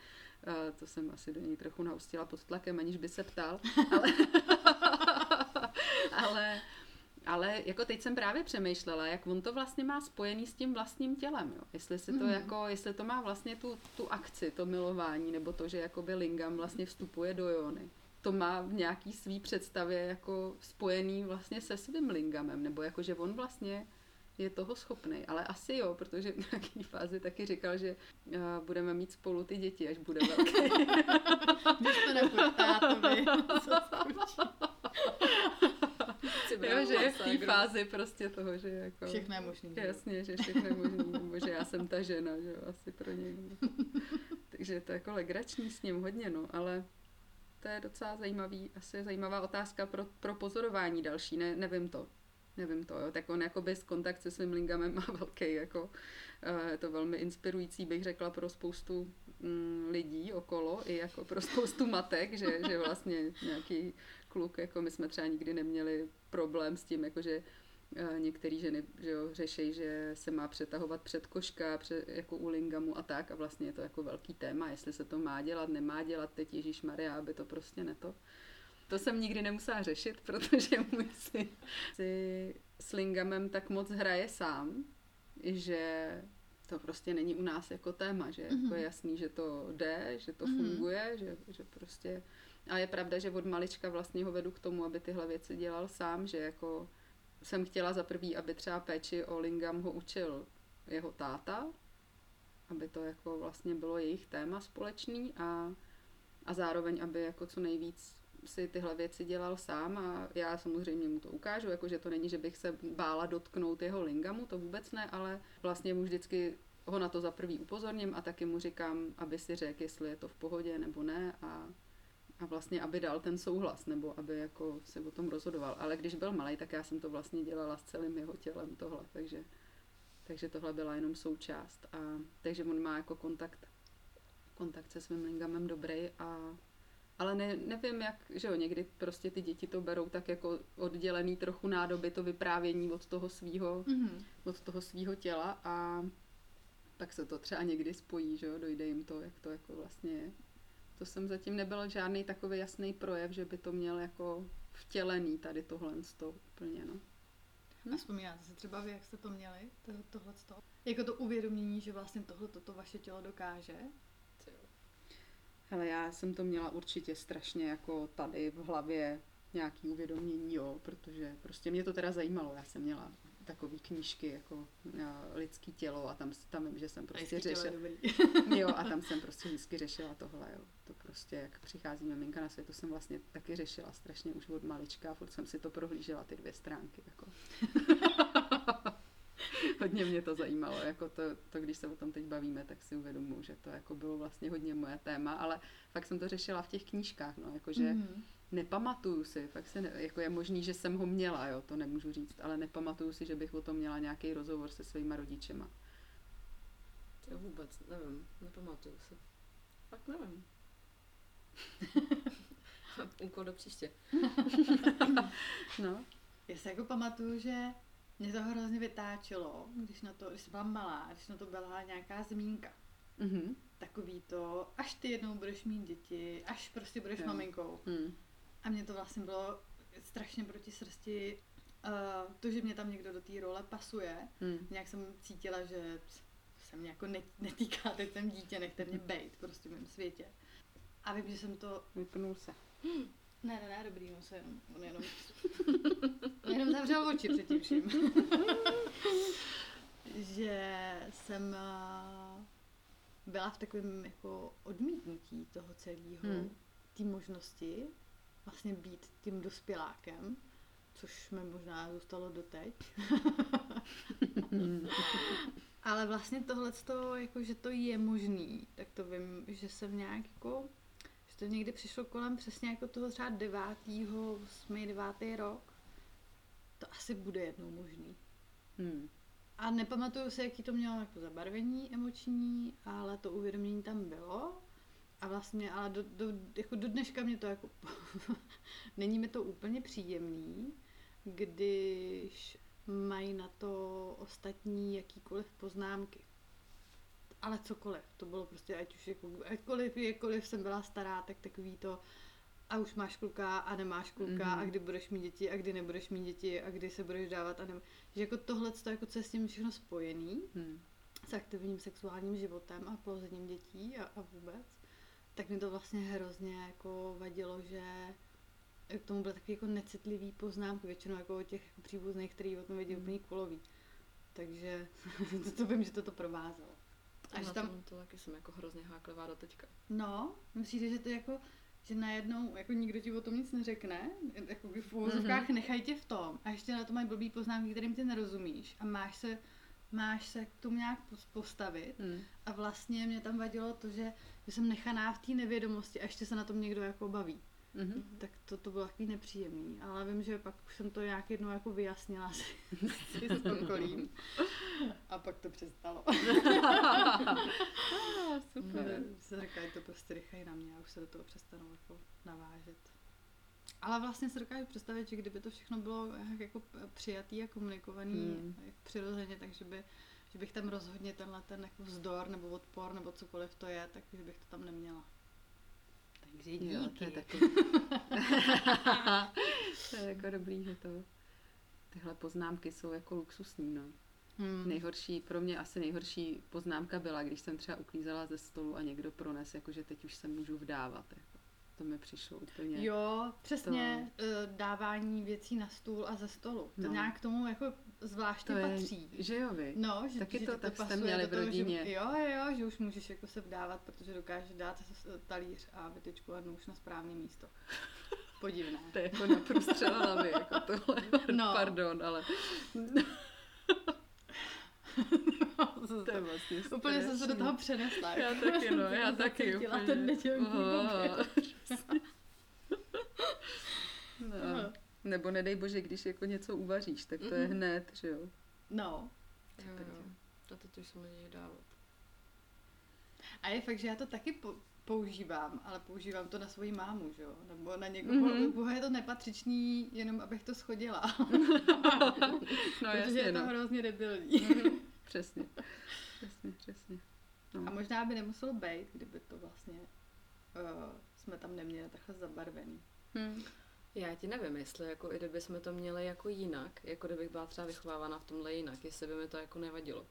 uh, to jsem asi do něj trochu naustila pod tlakem, aniž by se ptal, ale, ale ale jako teď jsem právě přemýšlela, jak on to vlastně má spojený s tím vlastním tělem, jo. Jestli si to Mhm. jako, jestli to má vlastně tu, tu akci, to milování, nebo to, že jakoby lingam vlastně vstupuje do jony. To má v nějaký svý představě jako spojený vlastně se svým lingamem, nebo jako, že on vlastně je toho schopný, ale asi jo, protože v nějaký fázi taky říkal, že uh, budeme mít spolu ty děti, až bude velký. Když to nepůjde tátovi, co jo, že je v té fázi prostě toho, že jako... Všechno je možný. Jasně, že všechno je možný, nebo že já jsem ta žena, že jo, asi pro něj. Takže je to jako legrační s ním hodně, no, ale to je docela zajímavý, asi zajímavá otázka pro, pro pozorování další, ne, nevím to. Nevím to, jo. Tak on jakoby s kontakt se svým lingamem má velký, jako eh, je to velmi inspirující, bych řekla, pro spoustu mm, lidí okolo, i jako pro spoustu matek, že, že vlastně nějaký kluk, jako my jsme třeba nikdy neměli problém s tím, jakože eh, některé ženy že jo, řeší, že se má přetahovat před koška, před, jako u lingamu a tak a vlastně je to jako velký téma, jestli se to má dělat, nemá dělat, teď Ježíš Maria, aby to prostě neto. To jsem nikdy nemusela řešit, protože můj syn si s lingamem tak moc hraje sám, že to prostě není u nás jako téma, že Mhm. jako je jasný, že to jde, že to Mhm. funguje, že, že prostě... A je pravda, že od malička vlastně ho vedu k tomu, aby tyhle věci dělal sám, že jako jsem chtěla za prvý, aby třeba péči o lingam ho učil jeho táta, aby to jako vlastně bylo jejich téma společný a, a zároveň, aby jako co nejvíc si tyhle věci dělal sám a já samozřejmě mu to ukážu, jako že to není, že bych se bála dotknout jeho lingamu, to vůbec ne, ale vlastně mu vždycky ho na to za prvý upozorním a taky mu říkám, aby si řekl, jestli je to v pohodě nebo ne a, a vlastně, aby dal ten souhlas, nebo aby jako se o tom rozhodoval. Ale když byl malý, tak já jsem to vlastně dělala s celým jeho tělem tohle, takže, takže tohle byla jenom součást. A, takže on má jako kontakt, kontakt se svým lingamem dobrý a ale ne, nevím, jak, že jo, někdy prostě ty děti to berou tak jako oddělený trochu nádoby, to vyprávění od toho svýho, Mhm. od toho svýho těla a pak se to třeba někdy spojí, že jo, dojde jim to, jak to jako vlastně je. To jsem zatím nebyl žádný takový jasný projev, že by to měl jako vtělený tady tohle z toho úplně, no. A vzpomínáte si třeba vy, jak jste to měli, to, tohle Jako to uvědomění, že vlastně tohle to vaše tělo dokáže? Hele, já jsem to měla určitě strašně jako tady v hlavě nějaký uvědomění, jo, protože prostě mě to teda zajímalo. Já jsem měla takový knížky jako uh, lidský tělo a tam, tam vím, že jsem prostě Lidský je řešila. Jo, a tam jsem prostě vždycky řešila tohle, jo. To prostě, jak přichází miminka na svět, to jsem vlastně taky řešila strašně už od malička, furt jsem si to prohlížela, ty dvě stránky, jako. hodně mě to zajímalo, jako to, to, když se o tom teď bavíme, tak si uvědomuji, že to jako bylo vlastně hodně moje téma, ale fakt jsem to řešila v těch knížkách, no, jakože Mhm. nepamatuju si, fakt se ne, jako je možný, že jsem ho měla, jo, to nemůžu říct, ale nepamatuju si, že bych o tom měla nějaký rozhovor se svýma rodičema. To vůbec nevím, nepamatuju si. Fakt nevím. Úkol do příště. No, Já si jako pamatuju, že mě to hrozně vytáčelo, když na to, když jsem byla malá, když na to byla nějaká zmínka. mhm, Takový to, až ty jednou budeš mít děti, až prostě budeš Jo. maminkou. hm, A mně to vlastně bylo strašně proti srsti, uh, to, že mě tam někdo do té role pasuje. hm. Nějak jsem cítila, že se mě jako ne- netýká, teď jsem dítě, nechte mě bejt prostě v mém světě. A vím, že jsem to vypnul se. Ne, ne, ne, dobrý, on se jenom, on jenom, on jenom zavřel oči před tím vším. že jsem eh, byla v takovém jako odmítnutí toho celého, Hmm. té možnosti vlastně být tím dospělákem, což mi možná zůstalo doteď. Ale vlastně tohle, jako, že to je možný, tak to vím, že jsem nějak jako, to někdy přišlo kolem přesně jako toho třeba devátýho, osmý, devátý rok. To asi bude jednou možný. Hm. A nepamatuju si, jaký to mělo jako zabarvení emoční, ale to uvědomění tam bylo. A vlastně, ale do, do, jako do dneška mě to jako, není mi to úplně příjemný, když mají na to ostatní jakýkoliv poznámky. Ale cokoliv, to bylo prostě, ať už jako, jakkoliv, jakkoliv jsem byla stará, tak takový to, a už máš kluka a nemáš kluka Mhm. a kdy budeš mít děti a kdy nebudeš mít děti a kdy se budeš dávat a ne, že jako tohle, jako co je s tím všechno spojený, Hm. s aktivním sexuálním životem a plozením dětí a, a vůbec, tak mi to vlastně hrozně jako vadilo, že k tomu byly taky jako necitlivý poznámky, většinou jako o těch příbuzných, který o tom vědí Mm. úplně kulový. Takže to, to vím, že to to provázelo. A Až na tam, to taky jsem jako hrozně háklivá do teďka. no, myslíte, že to je jako, že najednou jako nikdo ti o tom nic neřekne, jako v úvozovkách mm-hmm. nechají tě v tom a ještě na to mají blbý poznámky, kterým ty nerozumíš a máš se, máš se k tomu nějak pos- postavit Hm. a vlastně mě tam vadilo to, že, že jsem nechaná v té nevědomosti a ještě se na tom někdo jako baví. Mhm. Tak to, to bylo takový nepříjemný, ale vím, že pak už jsem to nějak jednou jako vyjasnila si, si s okolím. A pak to přestalo. Ah, super. se říkají to prostě rychleji na mě a už se do toho přestanou jako navážet. Ale vlastně se dokážu představit, že kdyby to všechno bylo jako přijatý a komunikovaný Hmm. jak přirozeně, takže by, že bych tam rozhodně tenhle ten jako vzdor nebo odpor nebo cokoliv to je, tak že bych to tam neměla. Takže díky. Jo, to je takový. to je jako dobrý, že to tyhle poznámky jsou jako luxusní, no. Hmm. Nejhorší, pro mě asi nejhorší poznámka byla, když jsem třeba uklízela ze stolu a někdo prones, jako že teď už se můžu vdávat. Jako. To mi přišlo úplně. Jo, přesně to... dávání věcí na stůl a ze stolu. To No. nějak k tomu jako zvláštně to je, patří. že jo vy. No, že, Taky že to tak jste měli v rodině. Že, jo, jo, jo, že už můžeš jako se vdávat, protože dokážeš dát talíř a vytečku a nůž na správné místo. Podivné. To je jako na průstřel hlavy, jako tohle. No. Pardon, ale to je vlastně Úplně jsem se do strašný. toho přenesla. Já jako. taky, no, já taky úplně. ten Aha, oběd. přesně. no. Nebo nedej bože, když jako něco uvaříš, tak to je Mhm. hned, že jo. No. Jo, jo. A teď už se mi dějí dávat. A je fakt, že já to taky po- používám, ale používám to na svoji mámu, že jo? Nebo na někoho, Mhm. mm-hmm. je to nepatřičný, jenom abych to schodila. No protože jasně, je to no. hrozně debilní. Mhm, Přesně. Přesně, přesně. A No. možná by nemuselo být, kdyby to vlastně uh, jsme tam neměli takhle zabarvený. Hm. Já ti nevím, jestli jako i kdyby jsme to měli jako jinak, jako kdybych byla třeba vychovávána v tomhle jinak, jestli by mi to jako nevadilo.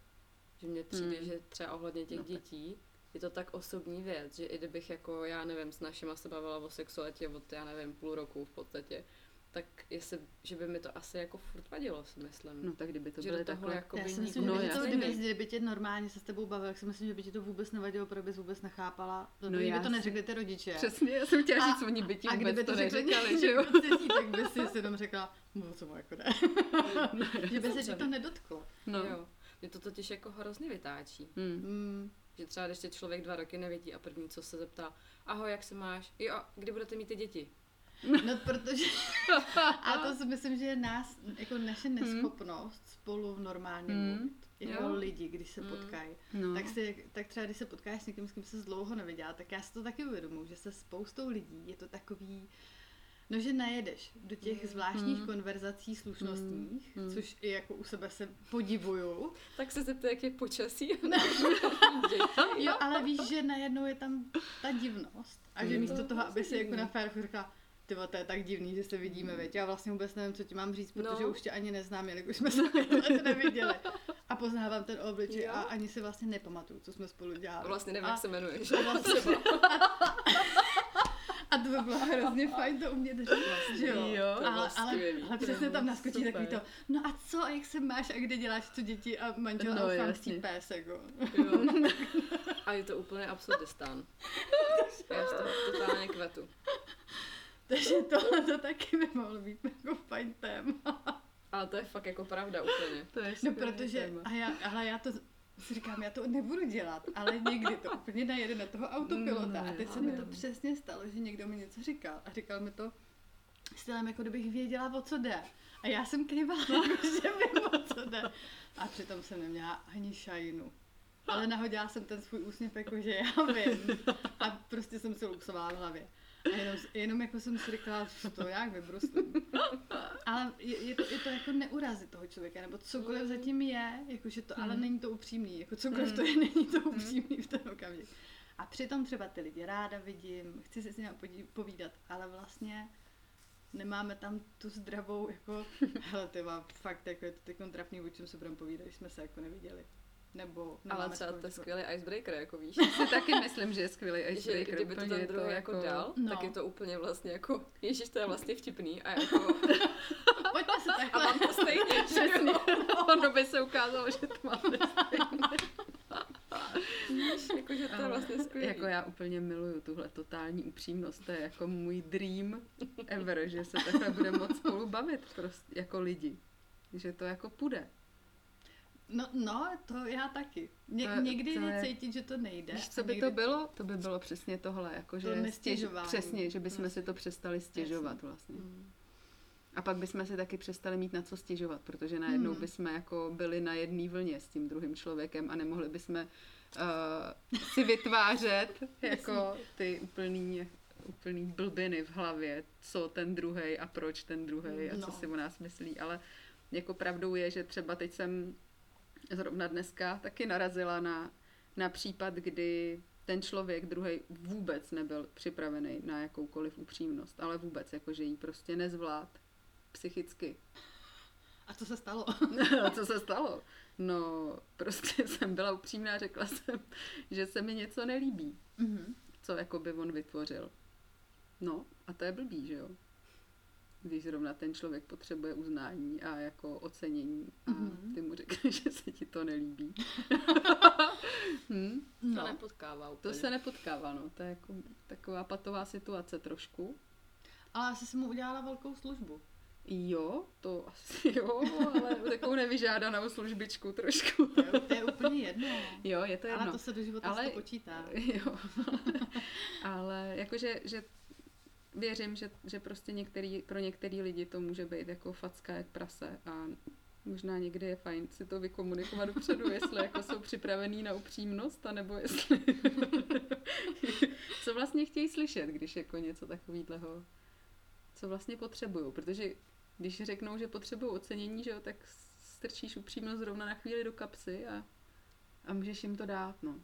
Že mně přijde, Hmm. že třeba ohledně těch No tak. dětí je to tak osobní věc, že i kdybych jako, já nevím, s našima se bavila o sexualitě od, já nevím, půl roku v podstatě, tak jestli, že by mi to asi jako furt vadilo, si myslím. No tak kdyby to toho takhle... jako Já by si myslím, nikdo No, že by, to, kdyby, kdyby tě normálně se s tebou bavil, tak si myslím, že by ti to vůbec nevadilo, protože bys vůbec nechápala. To, No no, by to neřekli ty rodiče. Přesně, já jsem chtěla říct, oni by ti a vůbec kdyby to to řekli neříkali, že jo? tak by si jenom řekla, no co mu jako ne. že by se ti to nedotklo. No. Jo. Mě to totiž jako hrozně vytáčí. Hmm. Mm. Že třeba když tě člověk dva roky nevidí a první, co se zeptá, ahoj, jak se máš? Jo, kdy budete mít ty děti? No, protože... A to si myslím, že je nás, jako naše neschopnost spolu normálně Hmm. mluvit. Jako Jo. lidi, když se Hmm. potkají. No. Tak, si, tak třeba, když se potkáš s někým, s kým se dlouho neviděla, tak já si to taky uvědomuji, že se spoustou lidí je to takový, no že najedeš do těch Hmm. zvláštních Hmm. konverzací slušnostních, Hmm. což i jako u sebe se podivuju. Tak se zeptej, jak je počasí. Jo, ale víš, že najednou je tam ta divnost a že Hmm. místo To toho, aby si jako na férku řekla, ty to je tak divný, že se vidíme, veď. Já vlastně vůbec nevím, co ti mám říct, protože No. už tě ani neznám, jelikož jsme se let neviděli. A poznávám ten obličej Jo. a ani si vlastně nepamatuju, co jsme spolu dělali. Vlastně nevím, a, jak se jmenuje. a vlastně- A to by bylo hrozně fajn to umět říct, že jo? Jo. To bylo ale, ale, skvělý. ale přesně tam naskočí Super. takový to, no a co, a jak se máš a kde děláš co děti a manžel No, a chamský pes, jako. Jo. A je to úplně absurdistán. Já z toho totálně kvetu. Takže tohle to taky by mohlo být jako fajn téma. Ale to je fakt jako pravda úplně. To je No protože, téma. a já, ale já to si říkám, já to nebudu dělat, ale někdy to úplně najede na toho autopilota. No, A teď se mi to přesně stalo, že někdo mi něco říkal a říkal mi to stylem, jako kdybych věděla, o co jde. A já jsem kývala, jako, že vím, o co jde. A přitom jsem neměla ani šajnu. Ale nahodila jsem ten svůj úsměv, jako že já vím. A prostě jsem se luxovala v hlavě. A jenom, jenom jako jsem si říkala, to jak vybruslím. Ale je, je, to, je to jako neurazit toho člověka, nebo cokoliv Mm. zatím je, jakože to, ale Mm. není to upřímný, jako cokoliv Mm. to je, není to upřímný v ten okamžik. A přitom třeba ty lidi ráda vidím, chci se s nimi povídat, ale vlastně nemáme tam tu zdravou, jako, hele, ty má, fakt, jako je to teď trapný, o čem se budeme povídat, když jsme se jako neviděli. Nebo Ale třeba to je jako- skvělý icebreaker, jako víš. si taky myslím, že je skvělý že icebreaker. kdyby to ten druhý jako, dal, No. tak je to úplně vlastně jako, ježiš, to je vlastně vtipný a jako, Pojďme se a takhle. mám to stejně, že ono by se ukázalo, že to máme Víš, jako, že to je vlastně skvělý. Jako já úplně miluju tuhle totální upřímnost, to je jako můj dream ever, že se takhle budeme moc spolu bavit prostě jako lidi. Že to jako půjde. No, no, to já taky. Ně, To- někdy to je cítit, že to nejde. Víš, co by někdy... to bylo? To by bylo přesně tohle, jako že To stěž, přesně, že bychom si Jasně. to přestali stěžovat vlastně. Mm. A pak bychom si taky přestali mít na co stěžovat, protože najednou Hmm. bychom jako byli na jedné vlně s tím druhým člověkem a nemohli bychom uh, si vytvářet jako ty úplný, úplný blbiny v hlavě, co ten druhý a proč ten druhý a co No. si o nás myslí. Ale jako pravdou je, že třeba teď jsem zrovna dneska taky narazila na, na případ, kdy ten člověk druhý vůbec nebyl připravený na jakoukoliv upřímnost, ale vůbec, jakože jí prostě nezvlád psychicky. A co se stalo? A co se stalo? No, prostě jsem byla upřímná, řekla jsem, že se mi něco nelíbí, Mhm. co jako by on vytvořil. No, a to je blbý, že jo? Když zrovna ten člověk potřebuje uznání a jako ocenění a Mhm. ty mu řekneš, že se ti to nelíbí. hm? To No. nepotkává To úplně. se nepotkává, no. To je jako taková patová situace trošku. Ale asi jsem mu udělala velkou službu. Jo, to asi jo, ale takovou nevyžádanou službičku trošku. To je, to je úplně jedno. Jo, je to jedno. Ale to se do života Ale- to počítá. Jo. Ale jakože, že věřím, že, že prostě některý, pro některý lidi to může být jako facka jak prase a možná někdy je fajn si to vykomunikovat dopředu, jestli jako jsou připravený na upřímnost, anebo jestli co vlastně chtějí slyšet, když jako něco takového, co vlastně potřebují, protože když řeknou, že potřebují ocenění, že jo, tak strčíš upřímnost zrovna na chvíli do kapsy a, a můžeš jim to dát, no.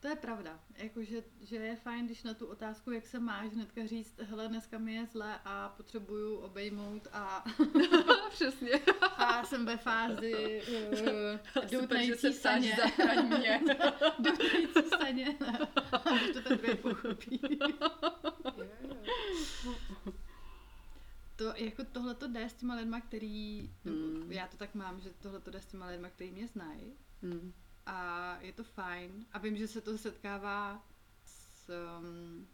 To je pravda. Jakože, že je fajn, když na tu otázku, jak se máš, hnedka říct, hele, dneska mi je zle a potřebuju obejmout a, Přesně. a jsem ve fázi uh, doutnající se ptáš, saně. zachraň mě. Doutnající saně. A to ten druhý pochopí. To, jak, jako tohle to jde s těma lidma, který, nebo Mm. já to tak mám, že tohle to jde s těma lidma, který mě znají Hmm. A je to fajn a vím, že se to setkává s, um,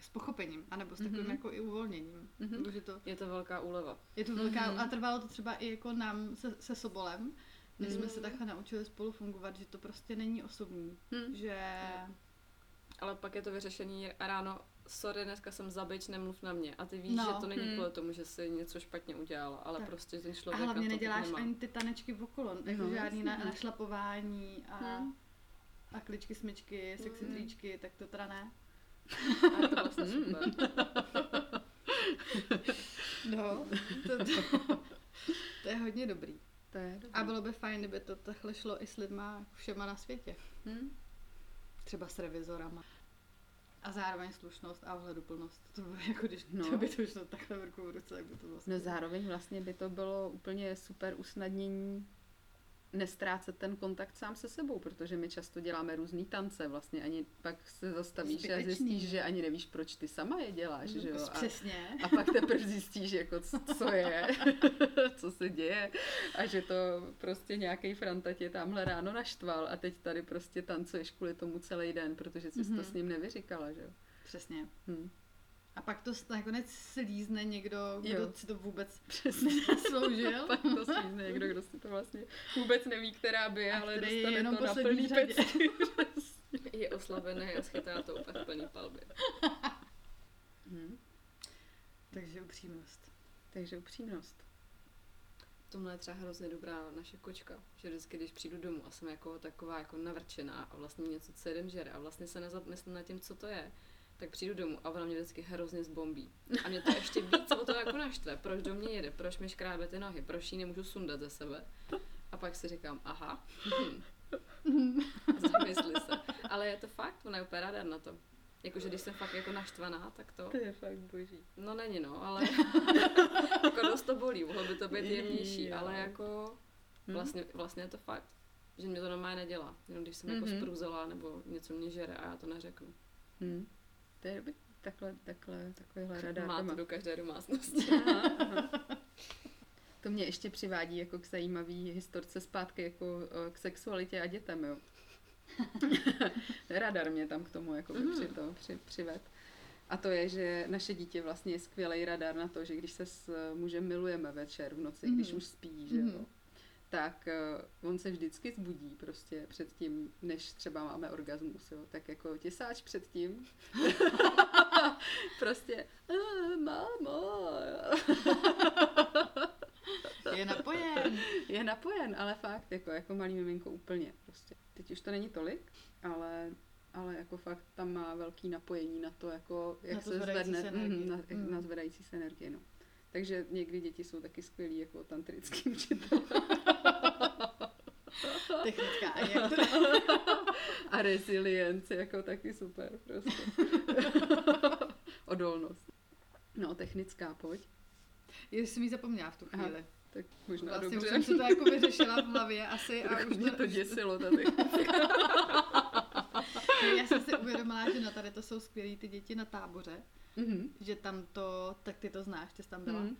s pochopením, anebo s takovým Mhm. jako i uvolněním. Mhm. Že to, Je to velká úleva. je to velká, Mhm. a trvalo to třeba i jako nám se, se Sobolem, než jsme Mhm. se takhle naučili spolu fungovat, že to prostě není osobní, Hmm. že Ale pak je to vyřešený ráno, sorry, dneska jsem zabič, nemluv na mě. A ty víš, No. že to není Hmm. kvůli tomu, že jsi něco špatně udělala, ale Tak. prostě ten a člověk hlavně na to neděláš nemá. ani ty tanečky okolo, jako No, žádný na, našlapování a, Hmm. a kličky, smyčky, sexy Hmm. tričky, tak to teda ne. A to vlastně Hmm. super. No, to, to, to je hodně dobrý. To je dobrý. A bylo by fajn, kdyby to takhle šlo i s lidma všema na světě. Hmm. Třeba s revizorama. A zároveň slušnost a ohleduplnost. To by jako když No. to by to šlo takhle v ruku v ruce, jak by to vlastně... No zároveň vlastně by to bylo úplně super usnadnění nestrácet ten kontakt sám se sebou, protože my často děláme různý tance, vlastně ani pak se zastavíš a Zbytečný. zjistíš, že ani nevíš, proč ty sama je děláš, že jo? A, Přesně. a pak teprve zjistíš, jako co je, co se děje a že to prostě nějaký franta tě tamhle ráno naštval a teď tady prostě tancuješ kvůli tomu celý den, protože jsi mm-hmm. to Mhm. s ním nevyříkala, že jo? Přesně. Hm. A pak to nakonec slízne někdo, kdo Jo. si to vůbec Přesně. nesloužil. Pak to slízne někdo, kdo si to vlastně vůbec neví, která by A ale dostane jenom to na poslední plný řadě. Je oslabený a schytá to úplně v plný palbě. Hm. Takže upřímnost. Takže upřímnost. V tomhle je třeba hrozně dobrá naše kočka, že vždycky, když přijdu domů a jsem jako taková jako navrčená a vlastně něco celý den žere a vlastně se nezamyslím nad tím, co to je, tak přijdu domů a ona mě vždycky hrozně zbombí. A mě to ještě víc o to jako naštve. Proč do mě jede, proč mi škrábe ty nohy, proč ji nemůžu sundat ze sebe. A pak si říkám, aha, hm. zamysli se. Ale je to fakt, ona je úplně ráda na to. Jakože když jsem fakt jako naštvaná, tak to, To je fakt boží. no není no, ale jako dost to bolí, mohlo by to být jemnější, ale jako Hm? vlastně, vlastně je to fakt, že mě to normálně nedělá, jenom když jsem jako Mhm. spruzela nebo něco mě žere a já to neřeknu. Hm. To je dobrý. Takhle, takhle, takovýhle radar Má doma. to do každé domácnosti. Aha, aha. To mě ještě přivádí jako k zajímavý historce zpátky jako eh, k sexualitě a dětem, jo. Radar mě tam k tomu jako by při to, při, přived. A to je, že naše dítě vlastně je skvělý radar na to, že když se s mužem milujeme večer v noci, když Mhm. už spí, že jo, Mhm. Tak eh, on se vždycky zbudí prostě předtím, než třeba máme orgasmus, jo. Tak jako těsáč předtím. prostě, "Eh, mámo. Je napojen. je napojen, ale fakt, jako, jako malý miminko úplně prostě. Teď už to není tolik, ale, ale jako fakt tam má velký napojení na to, jako, jak Na to se zvedne, se mm, na, Mm. na zvedající se energii, no. Takže někdy děti jsou taky skvělí jako tantrický učitel. Technická. A jak to... A resilience jako taky super prostě. Odolnost. No, technická, pojď. Já jsem jí zapomněla v tu Aha, chvíli. Tak možná Vlastně dobře. už jsem to jako vyřešila v hlavě asi a už mě to už děsilo tady. Já jsem si uvědomila, že na tady to jsou skvělí ty děti na táboře, Mhm. že tam to, tak ty to znáš, ty jsi tam byla, Mhm.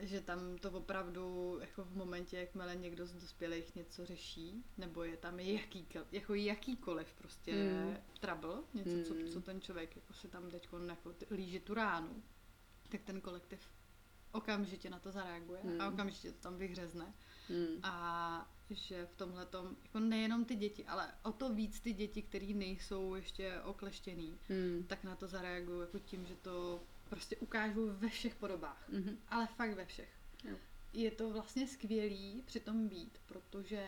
že tam to opravdu jako v momentě, jakmile někdo z dospělých něco řeší, nebo je tam jaký, jako jakýkoliv prostě Mm. trouble, něco, Mm. co, co ten člověk jako si tam teď jako líže tu ránu, tak ten kolektiv okamžitě na to zareaguje Mm. a okamžitě to tam vyhřezne. Mhm. A že v tomhle jako nejenom ty děti, ale o to víc ty děti, které nejsou ještě okleštěný, Mhm. tak na to zareagují jako tím, že to prostě ukážou ve všech podobách. Mhm. Ale fakt ve všech. Jo. Je to vlastně skvělý při tom být, protože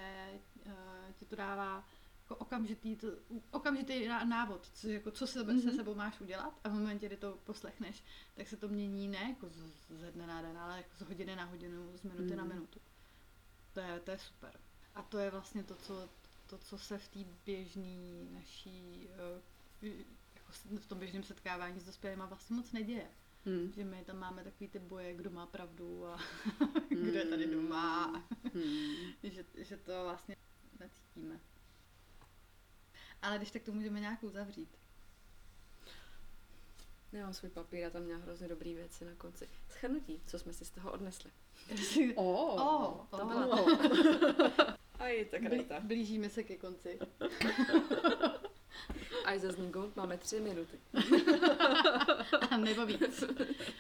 uh, ti to dává jako okamžitý, to, okamžitý ná- návod, co, jako, co se, mm-hmm. se sebou máš udělat a v momentě, kdy to poslechneš, tak se to mění ne jako z, ze dne na den, ale jako z hodiny na hodinu, z minuty mm. na Mhm. minutu. To je, to je super. A to je vlastně to, co, to, co se v té běžné naší, uh, jako v tom běžném setkávání s dospělými vlastně moc neděje. Mhm. Že my tam máme takový ty boje, kdo má pravdu a kdo je tady doma. Mhm. že, že to vlastně necítíme. Ale když tak to můžeme nějak uzavřít. Nemám svůj papír, a tam měla hrozně dobrý věci na konci. Schrnutí, co jsme si z toho odnesli. O, O, to byla no. A je tak Blí, blížíme se ke konci. Až zazní gong, máme tři minuty. A nebo víc.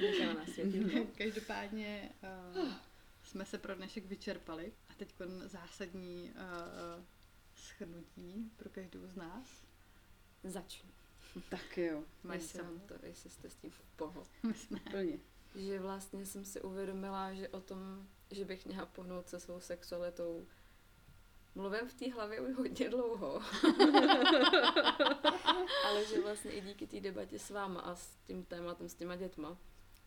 Necháme na světě. Každopádně uh, jsme se pro dnešek vyčerpali. A teď zásadní uh, schrnutí pro každou z nás. Začnu. Tak jo, vám to, jestli jste s tím v pohodě. My jsme plně. Že vlastně jsem si uvědomila, že o tom, že bych měla pohnout se svou sexualitou, mluvím v té hlavě už hodně dlouho. Ale že vlastně i díky té debatě s váma a s tím tématem, s těma dětma,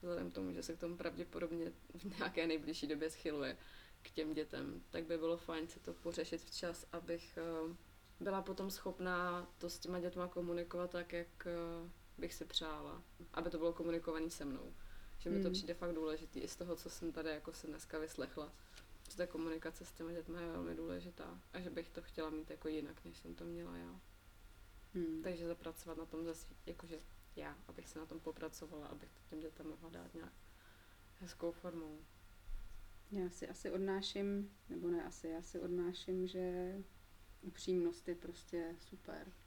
vzhledem k tomu, že se k tomu pravděpodobně v nějaké nejbližší době schyluje k těm dětem, tak by bylo fajn si to pořešit včas, abych eh, byla potom schopná to s těma dětma komunikovat tak, jak eh, bych si přála. Aby to bylo komunikované se mnou. Že mi to Hmm. přijde fakt důležitý i z toho, co jsem tady jako se dneska vyslechla. Že ta komunikace s těma dětmi je velmi důležitá a že bych to chtěla mít jako jinak, než jsem to měla já. Hmm. Takže zapracovat na tom zase, jakože já, abych se na tom popracovala, abych to těm dětem mohla dát nějak hezkou formou. Já si asi odnáším, nebo ne asi, já si odnáším, že upřímnost je prostě super.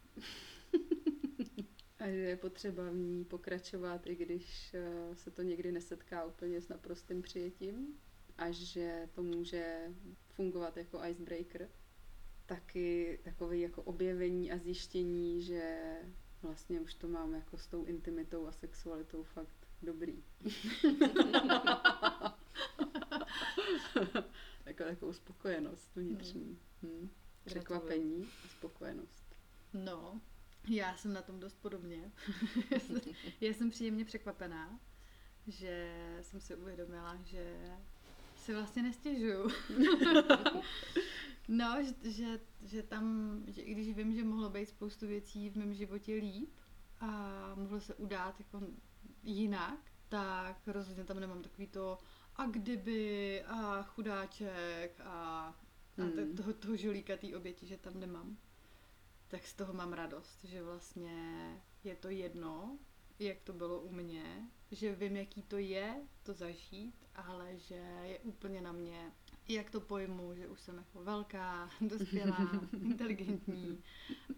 A že je potřeba v ní pokračovat, i když eh, se to někdy nesetká úplně s naprostým přijetím. A že to může fungovat jako icebreaker. Taky takový jako objevení a zjištění, že vlastně už to mám jako s tou intimitou a sexualitou fakt dobrý. jako takovou spokojenost vnitřní. Hmm. Překvapení a spokojenost. No, já jsem na tom dost podobně. já jsem příjemně překvapená, že jsem si uvědomila, že si vlastně nestěžuju. no, že, že, že tam, že i když vím, že mohlo být spoustu věcí v mém životě líp a mohlo se udát jako jinak, tak rozhodně tam nemám takový to a kdyby a chudáček a, a Hmm. toho, toho žolíka té oběti, že tam nemám tak z toho mám radost, že vlastně je to jedno, jak to bylo u mě, že vím, jaký to je to zažít, ale že je úplně na mě, jak to pojmu, že už jsem jako velká, dospělá, inteligentní,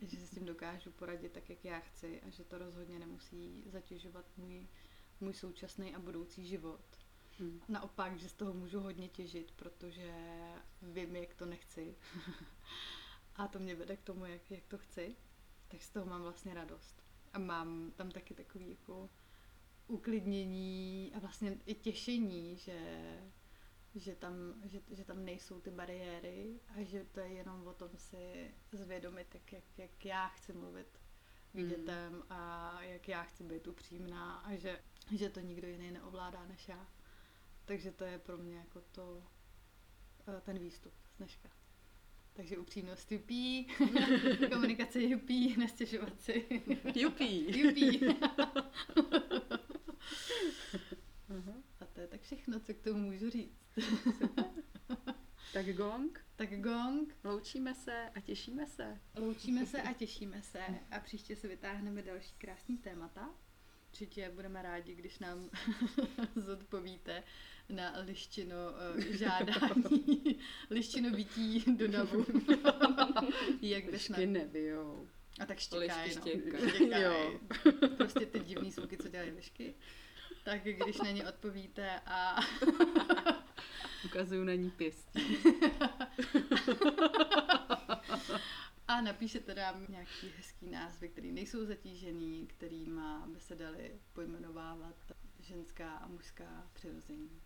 že se s tím dokážu poradit tak, jak já chci a že to rozhodně nemusí zatěžovat můj, můj současný a budoucí život. Hmm. Naopak, že z toho můžu hodně těžit, protože vím, jak to nechci. A to mě vede k tomu, jak, jak to chci. Tak z toho mám vlastně radost. A mám tam taky takový jako uklidnění a vlastně i těšení, že, že, tam, že, že tam nejsou ty bariéry a že to je jenom o tom si zvědomit, jak, jak, jak já chci mluvit k dětem a jak já chci být upřímná a že, že to nikdo jiný neovládá než já. Takže to je pro mě jako to, eh, ten výstup z dneška. Takže upřímnost jupí, komunikace jupí, nestěžovat si. Jupí! Jupí. A to je tak všechno, co k tomu můžu říct. Tak gong, Tak gong, loučíme se a těšíme se. loučíme se a těšíme se a příště si vytáhneme další krásný témata. Určitě budeme rádi, když nám zodpovíte na lištino uh, žádání, lištino bytí do davu. Jak. Lišky nevyjou. A tak štěkají, no. Štěkají. Jo. Prostě ty divný zvuky, co dělají lišky. Tak když na ně odpovíte a Ukazuju na ní pěstí. A napíšete nám nějaký hezký názvy, který nejsou zatížený, kterýma by se daly pojmenovávat ženská a mužská přirození.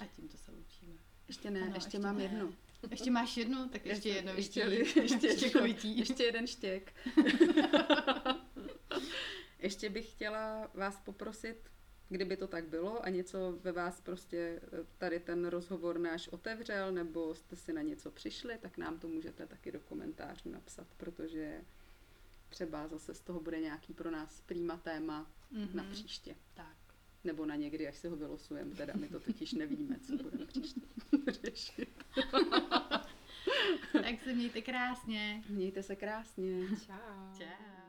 A tímto se loučíme. Ještě ne, Ano, ještě, ještě mám ne. jednu. Ještě máš jednu? Tak ještě jedno ještě, ještě, ještě, štěkovití. ještě jeden štěk. ještě bych chtěla vás poprosit, kdyby to tak bylo a něco ve vás prostě eh, tady ten rozhovor náš otevřel, nebo jste si na něco přišli, tak nám to můžete taky do komentářů napsat, protože třeba zase z toho bude nějaký pro nás prýma téma Mhm. na příště. Tak. Nebo na někdy, až si ho vylosujeme, teda my to totiž nevíme, co budeme příště řešit. tak se mějte krásně. Mějte se krásně. Čau. Čau.